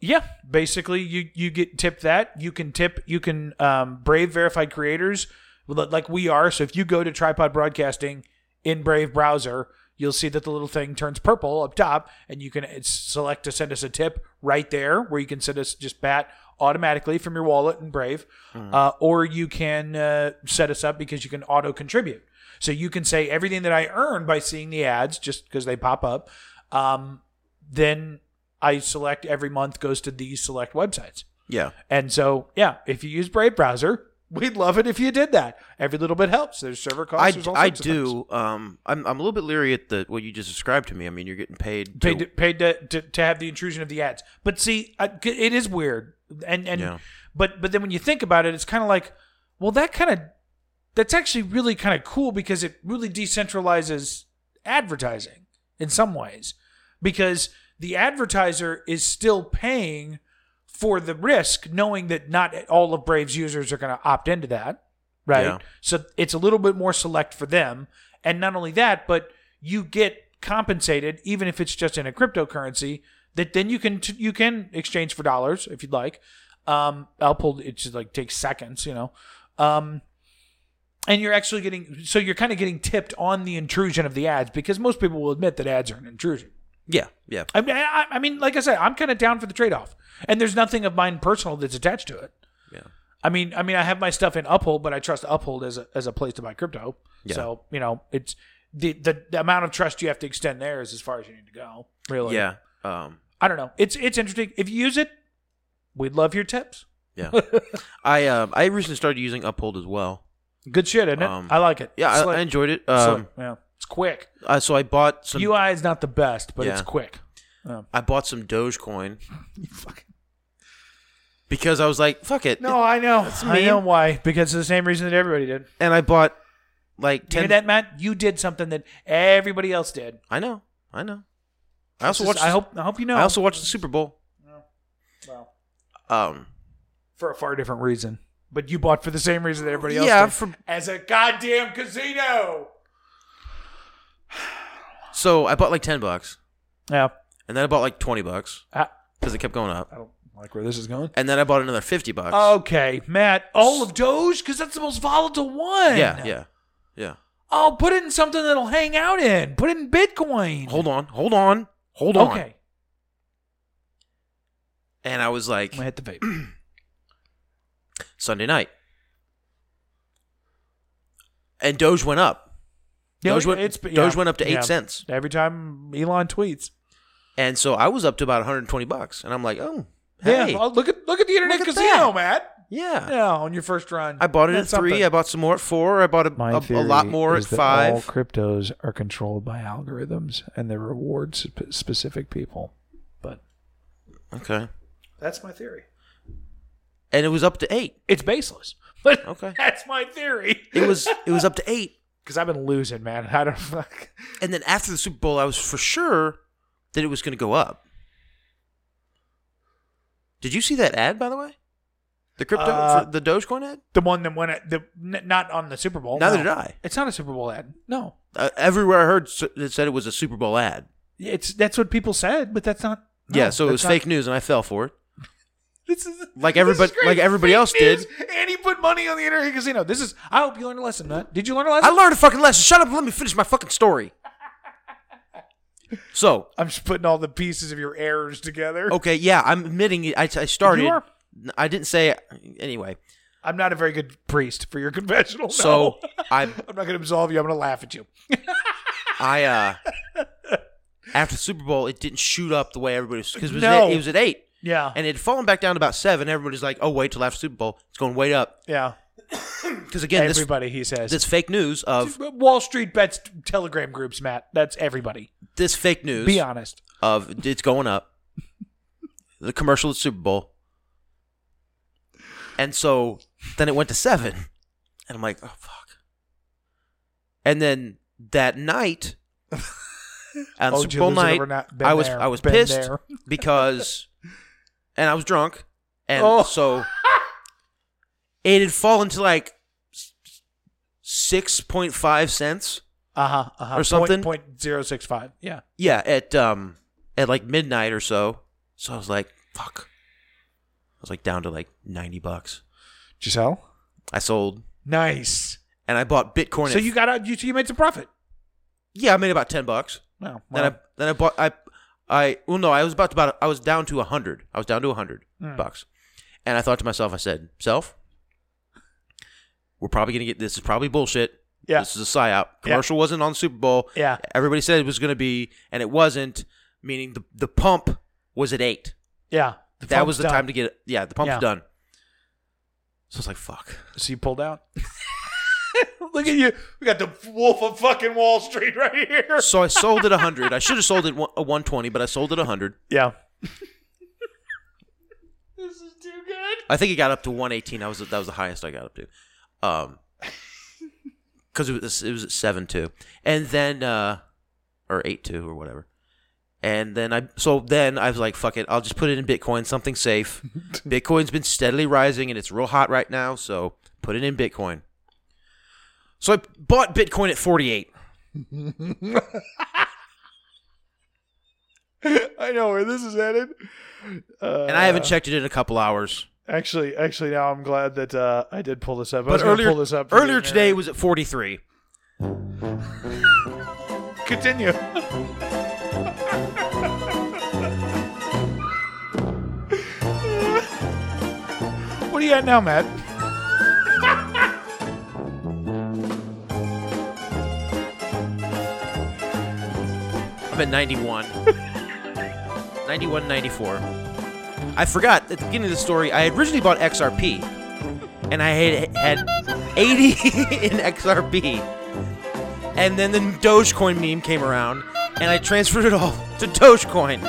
yeah, basically you you get tip that. You can tip you can um, Brave verified creators like we are. So if you go to Tripod Broadcasting in Brave browser, you'll see that the little thing turns purple up top, and you can select to send us a tip right there, where you can send us just bat automatically from your wallet in Brave, uh, or you can uh, set us up because you can auto contribute. So you can say everything that I earn by seeing the ads, just because they pop up. Um, then I select every month goes to these select websites. Yeah. And so, yeah, if you use Brave browser, we'd love it if you did that. Every little bit helps. There's server costs. I, I sorts of things. do. Um, I'm, I'm a little bit leery at the what you just described to me. I mean, you're getting paid. paid to, to, paid to, to, to have the intrusion of the ads. But see, I, it is weird, and and Yeah. but but then when you think about it, it's kind of like, well, that kind of that's actually really kind of cool because it really decentralizes advertising in some ways, because the advertiser is still paying for the risk, knowing that not all of Brave's users are going to opt into that, right? Yeah. So it's a little bit more select for them. And not only that, but you get compensated, even if it's just in a cryptocurrency, that then you can you can exchange for dollars if you'd like. Um, Uphold it just like takes seconds, you know. Um, and you're actually getting so you're kind of getting tipped on the intrusion of the ads because most people will admit that ads are an intrusion. yeah, yeah. I mean, I, I mean, like I said, I'm kind of down for the trade off, and there's nothing of mine personal that's attached to it. Yeah. I mean, I mean, I have my stuff in Uphold, but I trust Uphold as a as a place to buy crypto. Yeah. So you know, it's the, the the amount of trust you have to extend there is as far as you need to go. Really. Yeah. Um, I don't know. It's it's interesting. If you use it, we'd love your tips. yeah. I um, I recently started using Uphold as well. Good shit, isn't it? Um, I like it. Yeah, I, I enjoyed it. Slick. Um, yeah, it's quick. uh, so I bought some. UI is not the best, but it's Yeah. quick. I bought some Dogecoin. Because I was like, fuck it. No, I know. I know why. Because it's the same reason that everybody did. And I bought like You hear that, Matt? You did something that everybody else did. I know. I know. I also watched. I hope. I hope you know. I also watched the Super Bowl. Well, Um. for a far different reason. But you bought for the same reason that everybody else Yeah, did. for- as a goddamn casino. So I bought like ten bucks, Yeah. and then I bought like twenty bucks I, because it kept going up, I don't like where this is going. and then I bought another fifty bucks. Okay, Matt. All of Doge because that's the most volatile one. yeah, yeah, yeah. Oh, put it in something that'll hang out in. Put it in Bitcoin. Hold on, hold on, hold on. Okay. And I was like, I'm gonna hit the vape. Sunday night, and Doge went up. Yeah, Doge went, it's- Doge yeah, went up to eight yeah. cents, Every time Elon tweets. and so I was up to about 120 bucks, and I'm like, oh, hey, Yeah. Oh, look at look at the internet Look casino. Matt. Yeah. Yeah, on your first run. I bought it That's at three. something. I bought some more at four. I bought a, My a, a lot more is at that five. All cryptos are controlled by algorithms, and they reward sp- specific people. But okay, that's my theory. and it was up to eight. It's baseless, but Okay. that's my theory. It was it was up to eight. because I've been losing, man. I don't. Fuck. And then after the Super Bowl, I was for sure that it was going to go up. Did you see that ad, by the way? The crypto, Uh, the Dogecoin ad? The one that went at the n- not on the Super Bowl. Neither no. did I. It's not a Super Bowl ad. No, Uh, everywhere I heard, it said it was a Super Bowl ad. it's that's what people said, but that's not. no, yeah, so it was not- fake news, and I fell for it. This is Like everybody- is like everybody Fake else news, did. and he put money on the internet casino. This is. I hope you learned a lesson, Matt. Did you learn a lesson? I learned a fucking lesson. Shut up and let me finish my fucking story. So, I'm just putting all the pieces of your errors together. okay, yeah, I'm admitting. I, I started. You are. I didn't say anyway. I'm not a very good priest for your confessional. no. So I I'm not going to absolve you. I'm going to laugh at you. I uh after the Super Bowl, it didn't shoot up the way everybody was because it was No. at, it was at eight, Yeah. and it had fallen back down to about seven. Everybody's like, "Oh, wait till after Super Bowl, it's going way up." yeah. Because again, this everybody, he says. this fake news of Wall Street bets Telegram groups, Matt. That's everybody. this fake news Be honest. of it's going up. The commercial at Super Bowl, and so then it went to seven, and I'm like, "Oh fuck!" And then that night, on Oh, Super Bowl night, over na- been I was there, I was pissed there. because, and I was drunk, and Oh. so it had fallen to like six point five cents. Uh huh. Uh-huh. Or something? Point, point zero six five. Yeah. Yeah, at um at like midnight or so. So I was like, fuck. I was like down to like ninety bucks. Gisele. I sold Nice. and I bought Bitcoin. So at- you got out. You, so you made some profit. yeah, I made about ten bucks. No. Then I then I bought I I well no I was about to about I was down to a hundred. I was down to a hundred Hmm. bucks, and I thought to myself, I said, self, we're probably gonna get this is probably bullshit. Yeah. This is a psyop. Commercial wasn't on the Super Bowl. Yeah. Everybody said it was gonna be, and it wasn't. Meaning the the pump was at eight. Yeah. The that was the done. time to get it. Yeah, the pump's Yeah. done. So it's like fuck. So you pulled out. Look at you. We got the Wolf of fucking Wall Street right here. So I sold it a hundred. I should have sold it one- a one twenty, but I sold it a hundred. Yeah. This is too good. I think it got up to 118. That was that was the highest I got up to, um, because it was it was at seven two, and then uh, or eight two or whatever, and then I so then I was like, fuck it, I'll just put it in Bitcoin, something safe. Bitcoin's been steadily rising and it's real hot right now, so put it in Bitcoin. So I bought Bitcoin at 48. I know where this is headed. Uh, and I haven't checked it in a couple hours. Actually, actually, now I'm glad that uh, I did pull this up. I But earlier, this up earlier today was at 43. Continue. What are you at now, Matt? I'm at 91. 91, 94. I forgot at the beginning of the story, I had originally bought XRP. And I had had 80 in XRP. And then the Dogecoin meme came around, and I transferred it all to Dogecoin.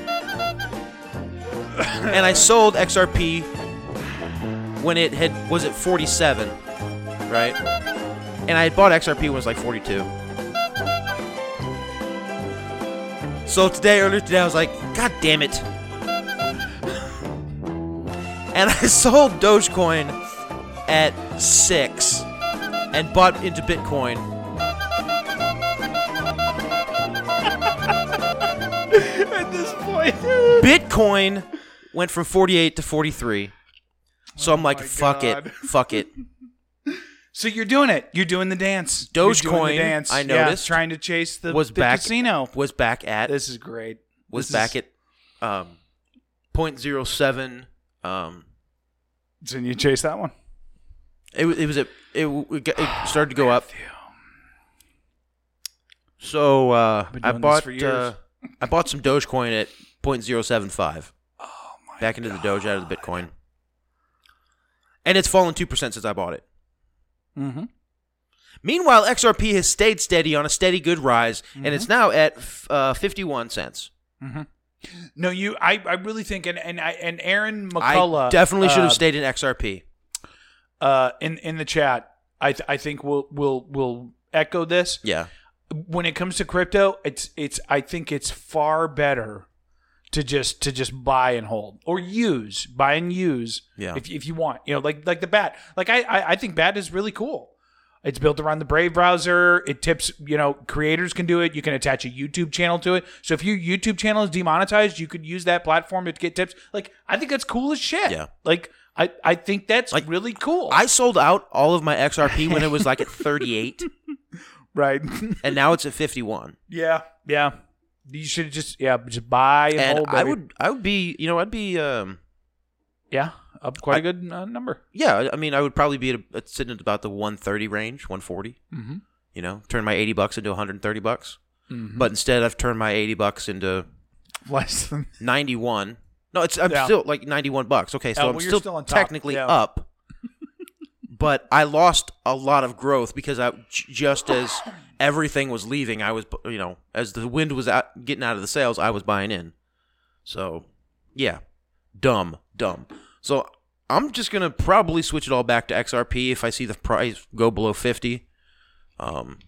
and I sold XRP when it had was at 47, right? And I had bought XRP when it was like 42. So today, earlier today, I was like, God damn it. And I sold Dogecoin at six and bought into Bitcoin. At this point, Bitcoin went from 48 to 43. So I'm like, my fuck God. it. Fuck it. So you're doing it. You're doing the dance. You're doing the Dogecoin, dance. I Yeah, noticed, trying to chase the, was the back casino. Was back at This is great. was This back is- at um 0.07 um So you chase that one. It, wa- it was a it, w- it got- it started to go up. So uh, Been I doing this bought for years. uh, I bought some Dogecoin at 0.075. Oh my! Back into the Doge out of the Bitcoin, and it's fallen two percent since I bought it. Mm-hmm. Meanwhile, XRP has stayed steady on a steady good rise, and Mm-hmm. it's now at f- uh, 51 cents. No, you. I, I really think, and and I and Aaron I McCullough definitely should uh, have stayed in XRP. uh, in in the chat. I th- I think we'll we'll we'll echo this. Yeah, When it comes to crypto, it's it's I think it's far better to just to just buy and hold or use buy and use. Yeah. If if you want, you know, like like the bat. Like I I, I think bat is really cool. It's built around the Brave browser. It tips, you know, creators can do it. You can attach a YouTube channel to it. So if your YouTube channel is demonetized, you could use that platform to get tips. Like I think that's cool as shit. Yeah. Like I I think that's Like, really cool. I sold out all of my XRP when it was like at 38, right. and now it's at 51. Yeah, yeah. You should just yeah, just buy and, and hold. I would I would be you know I'd be um yeah, up quite a good uh, number. yeah I mean I would probably be at, a, sitting at about the 130 range 140 Mm-hmm. you know turn my 80 bucks into 130 bucks Mm-hmm. but instead I've turned my 80 bucks into Less than 91 no it's I'm Yeah. still like 91 bucks okay so Oh, I'm still, still technically Yeah. up but I lost a lot of growth because I j- just as everything was leaving I was you know as the wind was out, getting out of the sails I was buying in so yeah dumb dumb so i'm just gonna probably switch it all back to xrp if i see the price go below 50 um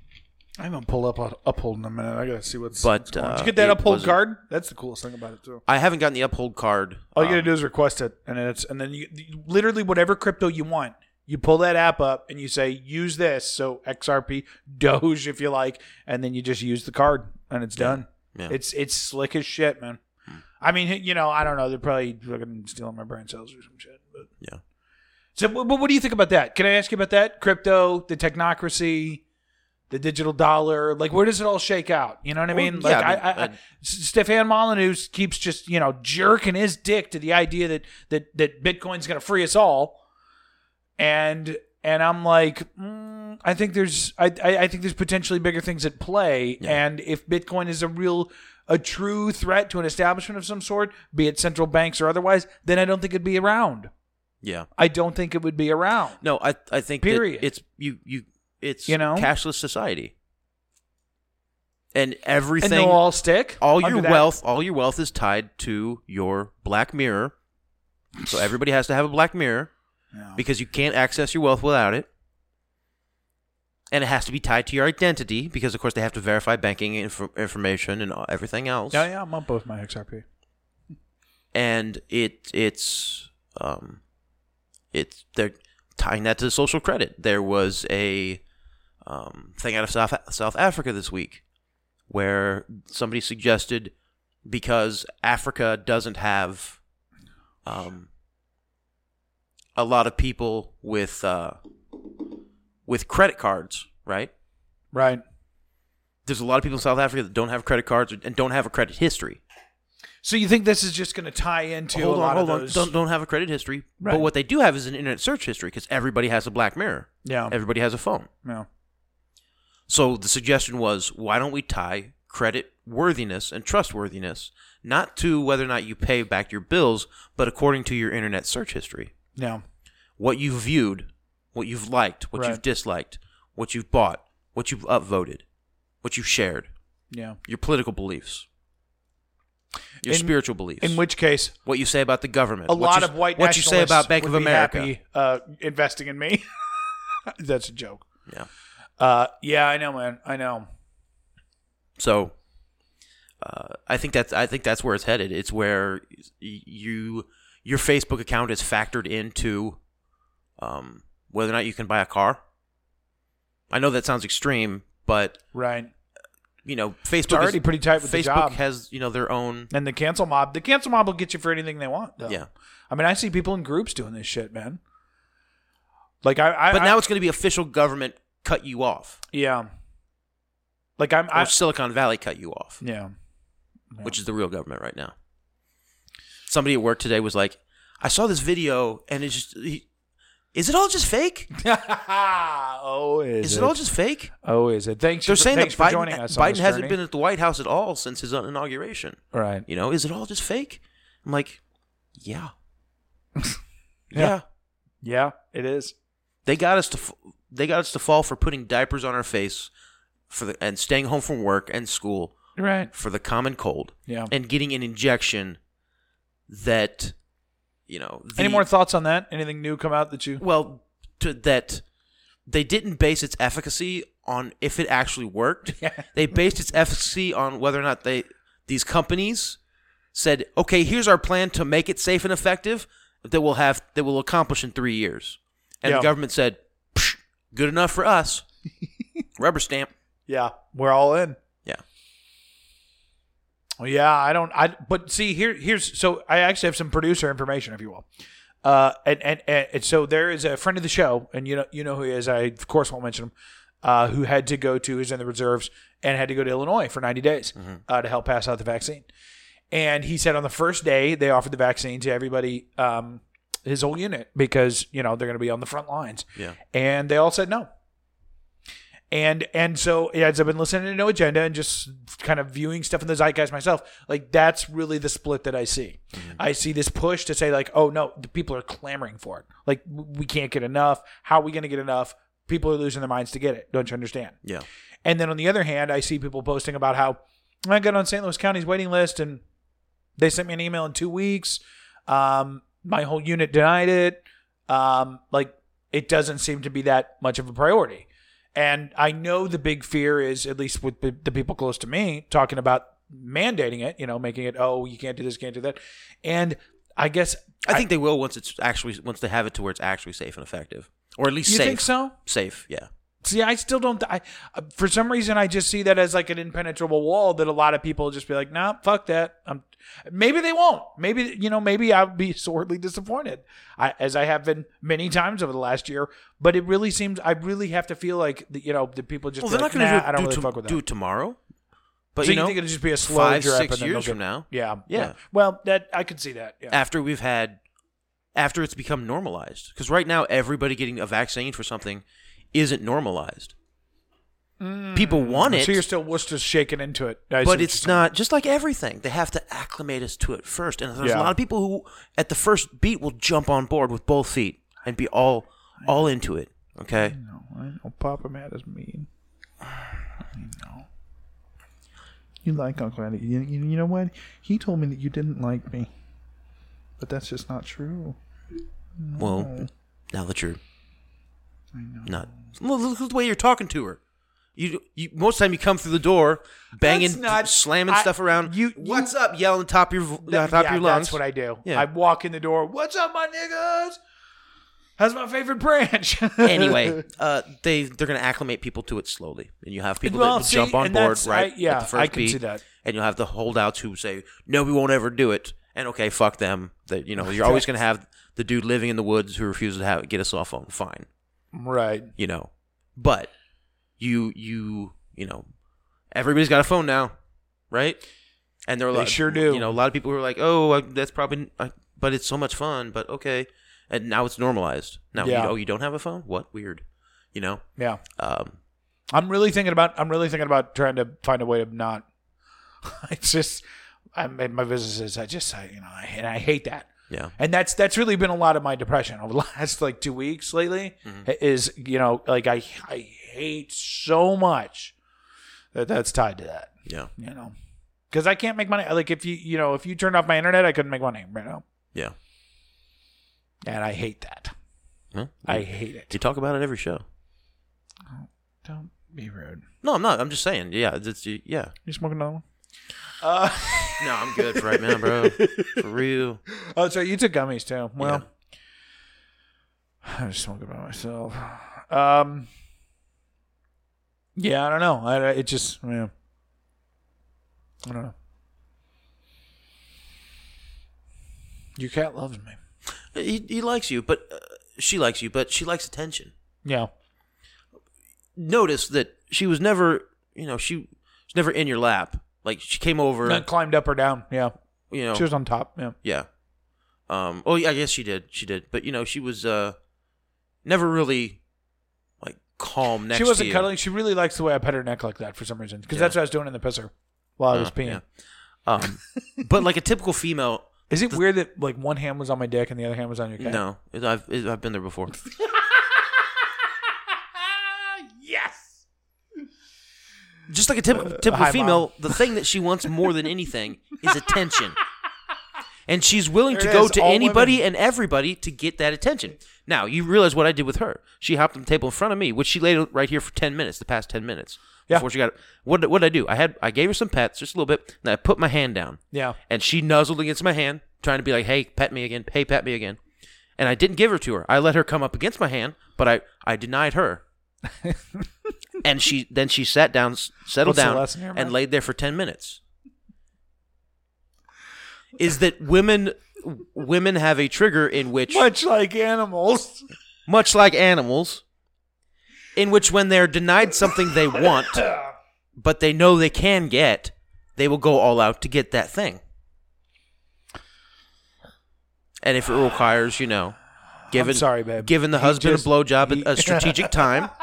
I haven't pulled up a uphold in a minute. I gotta see what's. But, what's going on. Did uh, you get that it uphold wasn't- card? That's the coolest thing about it too. I haven't gotten the uphold card. All you gotta Um, do is request it, and then it's and then you, you- literally whatever crypto you want. You pull that app up and you say use this, so XRP, Doge if you like, and then you just use the card and it's done. Yeah. It's it's slick as shit, man. Hmm. I mean, you know, I don't know. They're probably fucking stealing my brain cells or some shit. But Yeah. So, but what do you think about that? Can I ask you about that? Crypto, the technocracy, the digital dollar. Like, where does it all shake out? You know what I Well, mean? yeah, Like, I I, mean, I, I, S- Stefan Molyneux keeps just you know jerking his dick to the idea that that that Bitcoin's going to free us all, and and I'm like, mm, I think there's I, I I think there's potentially bigger things at play, and if Bitcoin is a real a true threat to an establishment of some sort, be it central banks or otherwise, then I don't think it'd be around. Yeah. I don't think it would be around. No, I I think Period. it's you you it's You know? cashless society. And everything and they'll all stick. all your under that- wealth all your wealth is tied to your black mirror. So everybody has to have a black mirror because you can't access your wealth without it. And it has to be tied to your identity because of course they have to verify banking inf- information and everything else. Yeah, yeah, I'm on both my XRP. and it it's um it's they're tying that to social credit. There was a um, thing out of South South Africa this week where somebody suggested because Africa doesn't have um, a lot of people with uh, with credit cards, right? Right. There's a lot of people in South Africa that don't have credit cards and don't have a credit history. So you think this is just going to tie into hold a on, lot hold of on. those? Don't don't have a credit history. Right. But what they do have is an internet search history because everybody has a Black Mirror. Yeah. Everybody has a phone. yeah. So the suggestion was, why don't we tie credit worthiness and trustworthiness not to whether or not you pay back your bills, but according to your internet search history, Yeah. what you've viewed, what you've liked, what Right. you've disliked, what you've bought, what you've upvoted, what you've shared, Yeah. your political beliefs, your In- spiritual beliefs, In which case, what you say about the government, a what lot you- of white what you say nationalists about Bank of be America. happy, uh, investing in me. That's a joke. Yeah. Uh, yeah, I know, man. I know. So uh, I think that's I think that's where it's headed. It's where you your Facebook account is factored into um, whether or not you can buy a car. I know that sounds extreme, but Right. you know Facebook already is, pretty tight with Facebook has you know their own And the cancel mob, the cancel mob will get you for anything they want. Though. yeah. I mean, I see people in groups doing this shit, man. Like I, I But I- now it's going to be official government cut you off, yeah. Like I'm, or I, Silicon Valley cut you off, yeah. which is the real government right now. Somebody at work today was like, "I saw this video, and it's just." He, is it all just fake? oh, is, Is it all just fake? Oh, is it? Thanks. They're for, saying that thanks for Biden, joining us. Biden hasn't journey. been at the White House at all since his inauguration. right. You know, is it all just fake? I'm like, yeah, yeah. Yeah, it is. They got us to they got us to fall for putting diapers on our face for the and staying home from work and school Right. for the common cold Yeah. and getting an injection that you know. The, Any more thoughts on that? Anything new come out that you? well, to, that they didn't base its efficacy on if it actually worked. Yeah. They based its efficacy on whether or not they these companies said, "Okay, here's our plan to make it safe and effective that we'll have that we'll accomplish in 3 years." And Yeah. the government said, "Psh, "Good enough for us." Rubber stamp. Yeah, we're all in. Yeah. I don't. I but see here. Here's so I actually have some producer information, if you will. Uh, and, and and so there is a friend of the show, and you know you know who he is. I of course won't mention him. Uh, who had to go to who's in the reserves and had to go to Illinois for 90 days uh, to help pass out the vaccine. And he said on the first day they offered the vaccine to everybody, um, his whole unit, because you know they're going to be on the front lines. Yeah. And they all said no. And and so as I've been listening to No Agenda and just kind of viewing stuff in the zeitgeist myself, like that's really the split that I see. I see this push to say like, oh no, the people are clamoring for it. Like we can't get enough. How are we going to get enough? People are losing their minds to get it. Don't you understand? Yeah. And then on the other hand, I see people posting about how I got on St. Louis County's waiting list and they sent me an email in two weeks. Um, my whole unit denied it. Um, like it doesn't seem to be that much of a priority. And I know the big fear is, at least with the, the people close to me, talking about mandating it, you know, making it, oh, you can't do this, can't do that. And I guess I think they will once it's actually once they have it to where it's actually safe and effective, or at least safe. you safe. think so? Safe, yeah. See, I still don't. I uh, for some reason I just see that as like an impenetrable wall that a lot of people just be like, nah, fuck that. I'm, maybe they won't. Maybe you know, maybe I'll be sorely disappointed, I, as I have been many times over the last year. But it really seems I really have to feel like the, you know the people just Well, they're like, not going to do, I it, don't do, really to- fuck with that. do tomorrow. But so you you, know, think it'll just be a slow five, drip six and years from now, Yeah, Yeah. Well, that I could see that. Yeah. after we've had, after it's become normalized, because right now everybody getting a vaccine for something isn't normalized. People want it, Mm. So you're still Worcester's shaking into it, I but it's not just like everything. They have to acclimate us to it first, and there's Yeah. a lot of people who, at the first beat, will jump on board with both feet and be all all into it. Okay, I know Papa Matt is mean. I know. You like Uncle Eddie. You, you, you know what? He told me that you didn't like me. But that's just not true. well, now that you're not, well, look at the way you're talking to her. You, you most of the time you come through the door, banging, That's not- slamming I- stuff around. you- what's up? Yelling top of your vo- That- top of yeah, your lungs. That's what I do. Yeah. I walk in the door. What's up, my niggas? How's my favorite branch? anyway, uh, they they're gonna acclimate people to it slowly, and you have people Well, that will see, jump on and board that's- right I- yeah, at the first I can beat, see that. and you'll have the holdouts who say, "No, we won't ever do it," and okay, fuck them. That you know, you're always gonna have the dude living in the woods who refuses to have get a cell phone. Fine, right. you know, but you you you know, everybody's got a phone now, right? And they're like, They sure do. You know, a lot of people who are like, "Oh, that's probably," but it's so much fun. But okay, and now it's normalized. Now, Yeah. you, oh, you don't have a phone? What weird, you know? Yeah. Um, I'm really thinking about. I'm really thinking about trying to find a way to not. It's just. I made my businesses. I just. I, you know. I, and I hate that. Yeah. And that's that's really been a lot of my depression over the last like two weeks lately. Mm-hmm. Is you know like I I hate so much that that's tied to that. Yeah. You know. Because I can't make money. Like if you you know if you turned off my internet, I couldn't make money right now, Yeah. and I hate that. Huh? I hate it. You talk about it every show. Don't be rude. No, I'm not. I'm just saying. Yeah. It's, yeah. You smoking another one? Uh, No, I'm good for right now, bro. For real. oh, so you took gummies too. Well, I was smoking by myself. Um, yeah, I don't know. I, it just, yeah. I don't know. Your cat loves me. He, he likes you, but uh, she likes you, but she likes attention. Yeah. Notice that she was never, you know, she was never in your lap. Like she came over, and climbed up or down. Yeah. you know. She was on top. Yeah. Yeah. Um. Oh, yeah. I guess she did. She did. But you know, she was uh, never really like calm next. she wasn't cuddling. She really likes the way I pet her neck like that for some reason. Because Yeah. that's what I was doing in the pisser while I was Uh, peeing. yeah. Um. but like a typical female. Is it weird that like one hand was on my dick and the other hand was on your cat? No, I've I've been there before. yes. Just like a typical typical Uh, hi, female, the thing that she wants more than anything is attention. And she's willing to There it go is, to anybody women. and everybody to get that attention. Now, you realize what I did with her. She hopped on the table in front of me, which she laid right here for 10 minutes, the past 10 minutes. Yeah. Before she got What what did I do? I had I gave her some pets, just a little bit, and I put my hand down. Yeah. And she nuzzled against my hand, trying to be like, "Hey, pet me again. Hey, pet me again." And I didn't give her to her. I let her come up against my hand, but I I denied her. and she then she sat down, settled What's down, and laid there for ten minutes. Is that women women have a trigger in which Much like animals. much like animals, in which when they're denied something they want, but they know they can get, they will go all out to get that thing. And if it requires, you know, giving sorry, babe. giving the He husband just- a blowjob he- at a strategic time,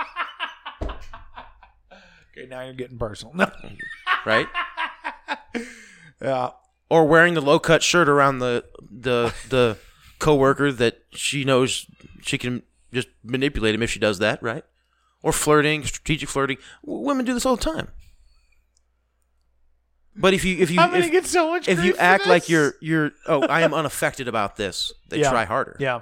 Okay, now you're getting personal. No. right? Yeah. Or wearing the low cut shirt around the the the coworker that she knows she can just manipulate him if she does that, right? Or flirting, strategic flirting. W- women do this all the time. But if you if you I'm gonna if, get so much. if you for act like you're you're oh I am unaffected about this, they Yeah. try harder. Yeah.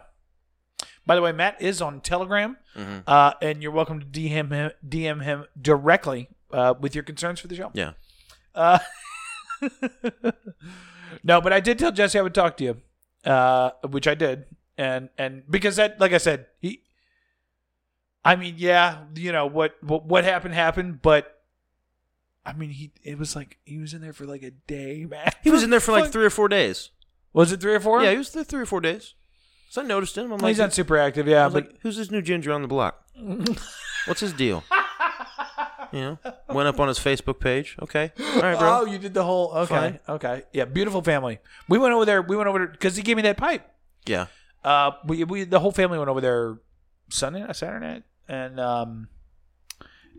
By the way, Matt is on Telegram, Mm-hmm. uh, and you're welcome to DM him, DM him directly uh, with your concerns for the show. Yeah. Uh, no, but I did tell Jesse I would talk to you, uh, which I did, and and because that, like I said, he. I mean, yeah, you know what what what happened happened, but I mean, he it was like he was in there for like a day, man. He was in there for like three or four days. Was it three or four? Yeah, he was there three or four days. So I noticed him. I'm like, he's not super active, yeah, I was but like, who's this new ginger on the block? What's his deal? You know, went up on his Facebook page. Okay, all right, bro. oh, you did the whole okay, Fine. okay, yeah, beautiful family. We went over there. We went over because he gave me that pipe. Yeah, Uh, we we the whole family went over there Sunday, night, Saturday night, and um,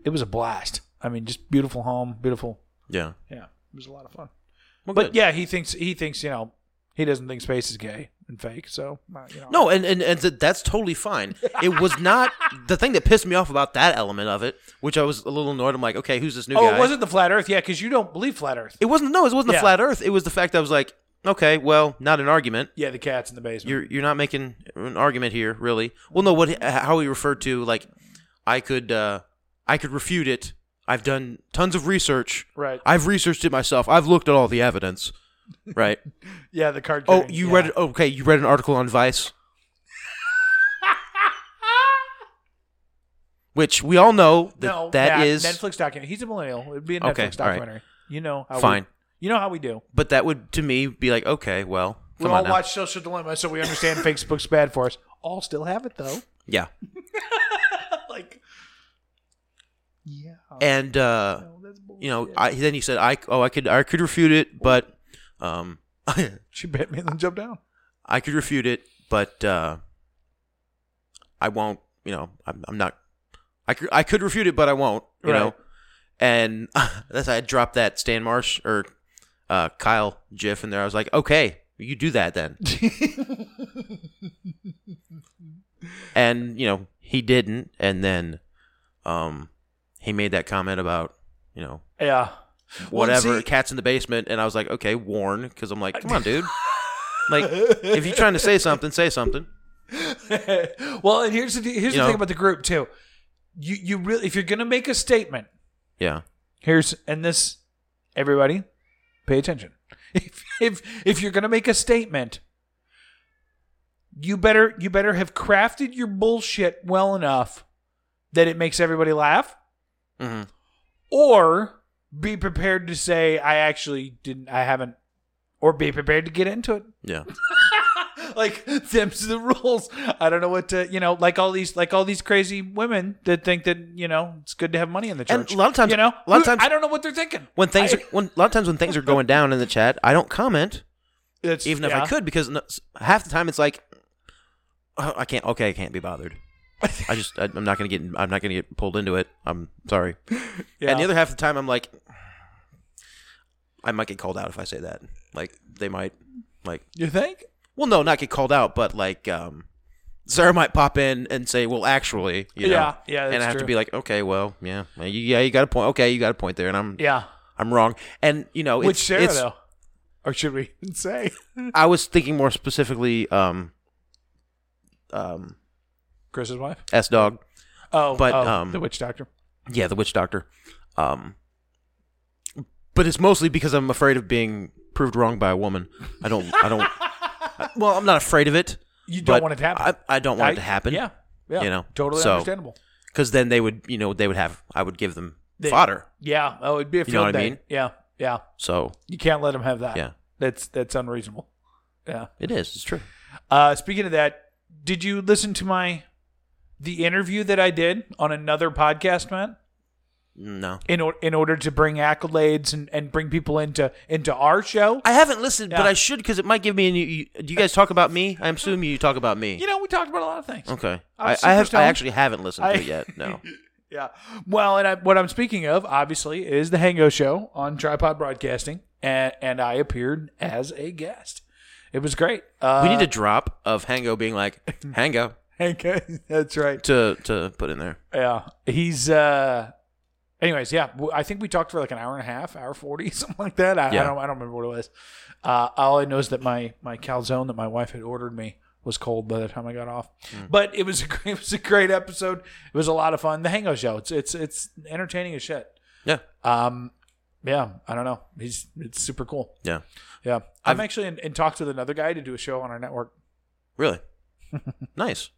it was a blast. I mean, just beautiful home, beautiful. yeah. Yeah, it was a lot of fun. Well, But good. yeah, he thinks he thinks you know he doesn't think space is gay and fake. So you know, No, and, and, and that's totally fine. It was not the thing that pissed me off about that element of it, which I was a little annoyed. I'm like, okay, who's this new Oh, guy? it wasn't the flat Earth, yeah, because you don't believe flat Earth. It wasn't. No, it wasn't the flat Earth. It was the fact that I was like, okay, well, not an argument. Yeah, the cat's in the basement. You're you're not making an argument here, really. Well, no. What how he referred to like, I could uh, I could refute it. I've done tons of research. Right. I've researched it myself. I've looked at all the evidence. Right. yeah, the card. oh, carrying- you yeah. read it? Okay, you read an article on Vice. Which we all know that No, that is- Netflix documentary. He's a millennial. It'd be a Okay, Netflix all right. documentary. You know how Fine. We, you know how we do. but that would to me be like, okay, well, We come all on now. watch Social Dilemma, so we understand Facebook's bad for us. All still have it though. Yeah. like, yeah, And uh you know, I then he said I oh I could I could refute it, but um she bit me and then jumped down. I could refute it, but uh I won't, you know, I'm, I'm not I could I could refute it, but I won't, you know. And that's I dropped that Stan Marsh or uh Kyle Jiff in there. I was like, okay, you do that then. and you know he didn't, and then um he made that comment about you know Yeah. Well, whatever see- cats in the basement, and I was like, okay, warn, because I'm like, come on, dude. like, if you're trying to say something, say something. well, and here's the here's You the know? thing about the group too. You you really if you're gonna make a statement, Yeah, here's and this everybody pay attention. If if if you're gonna make a statement, you better you better have crafted your bullshit well enough that it makes everybody laugh, Mhm. or be prepared to say I actually didn't I haven't, or be prepared to get into it. yeah, like them's the rules. I don't know what to, you know, like all these, like all these crazy women that think that you know it's good to have money in the And church. a lot of times- you know, a lot of times- I don't know what they're thinking. when things I- are when a lot of times when things are going down in the chat, I don't comment, It's, even if yeah. I could, because half the time it's like, oh, I can't. Okay, I can't be bothered. I just I, I'm not gonna get I'm not gonna get pulled into it. I'm sorry. Yeah. And the other half of the time, I'm like, I might get called out if I say that. Like they might, like, You think? well, no, not get called out, but like, um, Sarah might pop in and say, "Well, actually, you know," Yeah, yeah, and I have to be like, "Okay, well, yeah, you, yeah, you got a point. Okay, you got a point there," and I'm, Yeah. I'm wrong. And you know, Which it's, Sarah it's, though? Or should we say I was thinking more specifically, um, um, Chris's wife? S Dog. Oh, But, oh, um, the witch doctor. Yeah, the witch doctor. Um, but it's mostly because I'm afraid of being proved wrong by a woman. I don't. I don't. I- well, I'm not afraid of it. You don't want it to happen. I, I don't want I- it to happen. Yeah, yeah. You know, totally so- understandable. because then they would, you know, they would have. I would give them They- fodder. Yeah. Oh, it'd be a You know day. mean? Yeah, yeah. So You can't let them have that. Yeah. That's that's unreasonable. Yeah. it is. It's true. Uh, speaking of that, did you listen to my the interview that I did on another podcast, Matt? No, In or, in order to bring accolades and, and bring people into into our show. I haven't listened, but I should because it might give me. A new, you, do you guys talk about me? I'm assuming you talk about me. You know, we talked about a lot of things. okay. I, I have. I actually haven't listened to I- it yet. No. Yeah. Well, and I, what I'm speaking of, obviously, is the Hango Show on Tripod Broadcasting, and and I appeared as a guest. It was great. Uh, we need a drop of Hango being like Hango Hango. That's right. to to put in there. Yeah, he's. uh Anyways, yeah, I think we talked for like an hour and a half, hour forty, something like that. I, I don't, I don't remember what it was. Uh, all I know is that my my calzone that my wife had ordered me was cold by the time I got off. Hmm. But it was a great, it was a great episode. It was a lot of fun. The Hango show. It's it's it's entertaining as shit. Yeah. Um, yeah, I don't know. He's it's super cool. Yeah. Yeah, I'm actually in, in talks with another guy to do a show on our network. Really? nice.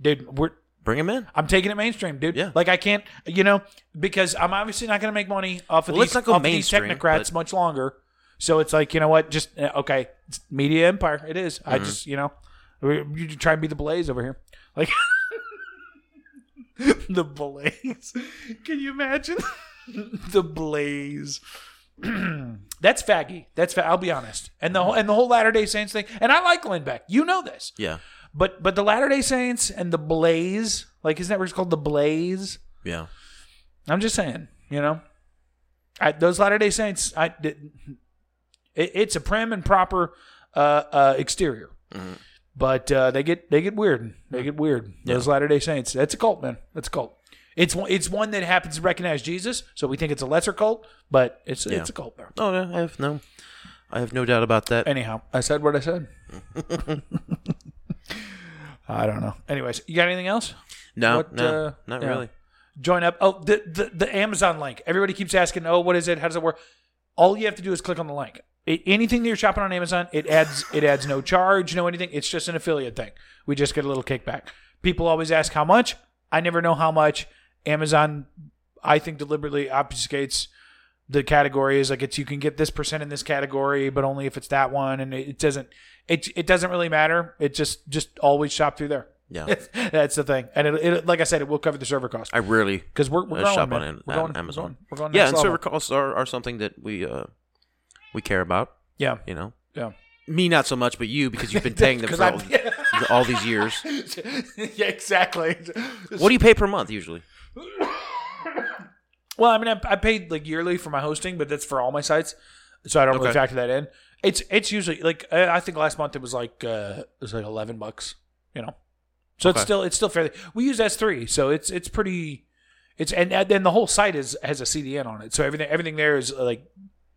Dude, we're Bring him in. I'm taking it mainstream, dude. Yeah. Like I can't, you know, because I'm obviously not going to make money off of Well, these, off of these technocrats but- much longer. So it's like, you know what? Just uh, okay, it's media empire. It is. Mm-hmm. I just, you know, you try and be the Blaze over here, like the Blaze. Can you imagine the Blaze? That's faggy. That's fa- I'll be honest. And the whole and the whole Latter Day Saints thing. And I like Glenn Beck. You know this. Yeah. But but the Latter Day Saints and the Blaze, like is that his network's called the Blaze. Yeah. I'm just saying, you know, I, those Latter Day Saints, I did, it, it's a prim and proper uh, uh, exterior, but uh, they get they get weird. They get weird. Those Latter Day Saints. That's a cult, man. That's a cult. It's one. It's one that happens to recognize Jesus, so we think it's a lesser cult, but it's Yeah. it's a cult. There. Oh, no, I have no, I have no doubt about that. Anyhow, I said what I said. I don't know. Anyways, you got anything else? no, what, no, uh, not yeah. really. join up. Oh, the, the the Amazon link. Everybody keeps asking, "Oh, what is it? How does it work?" All you have to do is click on the link. It, anything that you're shopping on Amazon, it adds it adds no charge, no anything. It's just an affiliate thing. We just get a little kickback. People always ask how much. I never know how much. Amazon, I think, deliberately obfuscates the categories. Like it's you can get this percent in this category, but only if it's that one, and it, it doesn't. It it doesn't really matter. It just just always shop through there. Yeah. That's the thing, and it, it like I said, it will cover the server cost I rarely because we're, we're uh, growing, shop on we're going, Amazon. We're going, we're going yeah, and level. server costs are, are something that we uh we care about. yeah, You know, yeah. me not so much, but you because you've been paying them for all, all these years. yeah, exactly. What do you pay per month usually? Well, I mean, I, I paid like yearly for my hosting, but that's for all my sites, so I don't really factor that in. It's it's usually like I think last month it was like uh, it was like eleven bucks, you know. So it's still it's still fairly. We use S three, so it's it's pretty. It's and and then the whole site is has a CDN on it, so everything everything there is uh, like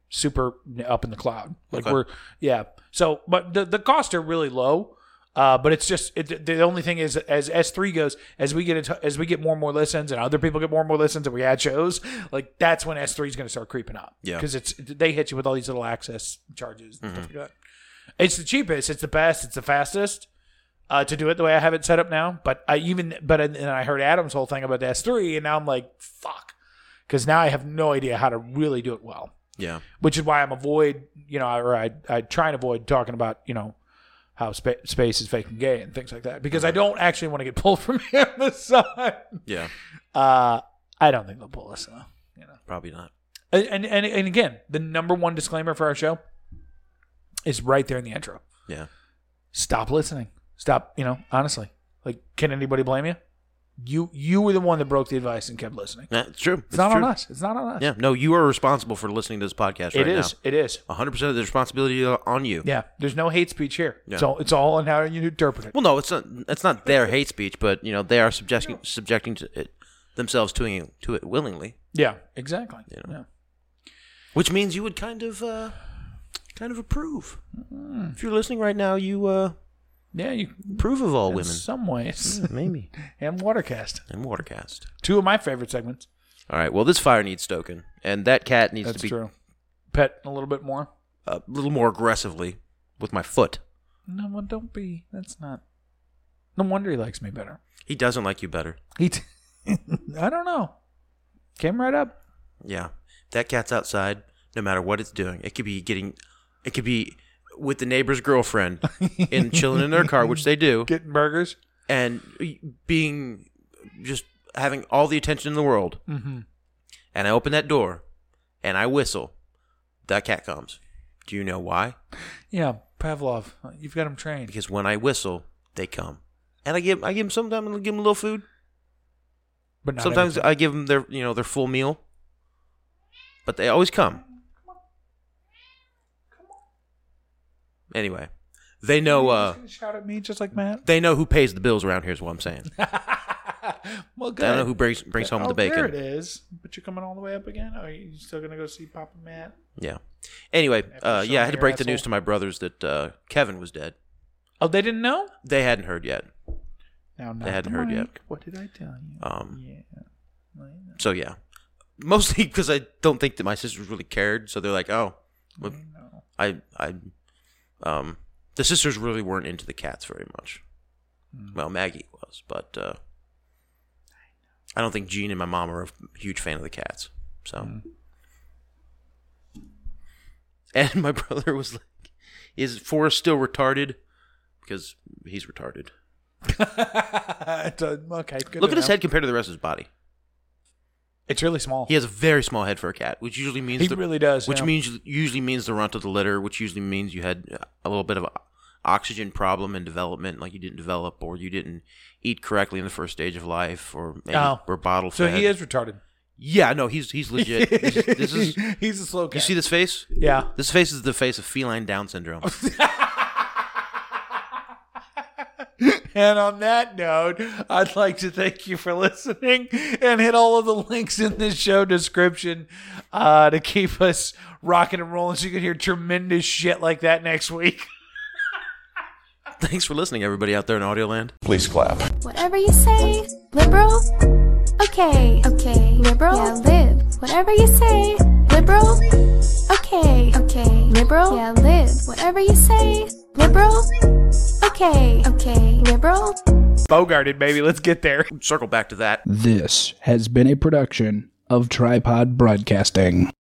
super up in the cloud. Like Okay. we're yeah. So but the the costs are really low. Uh, but it's just it, the only thing is as S three goes as we get into, as we get more and more listens and other people get more and more listens and we add shows like that's when S three is going to start creeping up Yeah. because it's they hit you with all these little access charges and stuff like that. It's the cheapest, it's the best, it's the fastest uh, to do it the way I have it set up now. But I even but and I heard Adam's whole thing about the S three and now I'm like fuck because now I have no idea how to really do it well Yeah, which is why I'm avoid, you know, or I I try and avoid talking about, you know, how spa- space is fake and gay and things like that because I don't actually want to get pulled from Amazon. yeah, Uh, I don't think they'll pull us though. You know, probably not. and, and and and again, the number one disclaimer for our show is right there in the intro. Yeah, Stop listening. Stop. You know, honestly, like, can anybody blame you? You you were the one that broke the advice and kept listening. yeah it's true. It's not true. on us. It's not on us. Yeah, no, you are responsible for listening to this podcast right it is. It is. now. 100% of the responsibility on you. Yeah. There's no hate speech here. Yeah. So it's all on how you interpret it. Well, no, it's not. It's not their hate speech, but you know they are subjecting subjecting to it themselves to it, to it willingly, Yeah, exactly. You Yeah. which means you would kind of uh, kind of approve. Hmm. If you're listening right now, you uh, Yeah, you approve of all in women, some ways. maybe, and Watercast. and Watercast. Two of my favorite segments. All right. Well, this fire needs stoking, and that cat needs That's to be true. Pet a little bit more. a little more aggressively with my foot. No, well, don't be. That's not. No wonder he likes me better. He doesn't like you better. He. T- I don't know. Came right up. Yeah, that cat's outside. No matter what it's doing, it could be getting, it could be with the neighbor's girlfriend and chilling in their car, which they do, Getting burgers. and being just having all the attention in the world. Mm-hmm. And I open that door, and I whistle. That cat comes. Do you know why? Yeah, Pavlov. You've got him trained. Because when I whistle, they come, and I give I give them sometimes I give them a little food. But not Sometimes everything. I give them their you know their full meal, but they always come. Anyway, they know uh shout at me just like Matt. they know who pays the bills around here. Is what I'm saying. Well, good. They know who brings brings home oh, the There it bacon. is. But you're coming all the way up again. Are you still gonna go see Papa Matt? Yeah. Anyway, uh, yeah, I had to break the news to my brothers that uh, Kevin was dead. Oh, they didn't know. They hadn't heard yet. Now, not They hadn't the heard yet. What did I tell you? Um, yeah. So yeah, mostly because I don't think that my sisters really cared. So they're like, oh, well, I, I, um, the sisters really weren't into the cats very much. Well, Maggie was, but uh, I don't think Jean and my mom are a huge fan of the cats. So, and my brother was like, "Is Forrest still retarded?" Because he's retarded. Okay, good Look at his head compared to the rest of his body. It's really small. He has a very small head for a cat, which usually means He the, really does, Which yeah. means usually means the runt of the litter, which usually means you had a little bit of oxygen problem in development, like you didn't develop or you didn't eat correctly in the first stage of life, or maybe Oh. were bottle so fed. So he is retarded. Yeah, no, he's he's legit. this, is- this is. He's a slow cat. You see this face? Yeah. This face is the face of feline Down syndrome. And on that note, I'd like to thank you for listening and hit all of the links in this show description uh, to keep us rocking and rolling so you can hear tremendous shit like that next week. Thanks for listening, everybody out there in Audioland. Please clap. Whatever you say, liberal. Okay, okay, liberal. Yeah, live. Whatever you say, liberal. Okay, okay, liberal. Yeah, live. Whatever you say, liberal. Okay, okay, liberal. Bogarted, baby. Let's get there. Circle back to that. This has been a production of Tripod Broadcasting.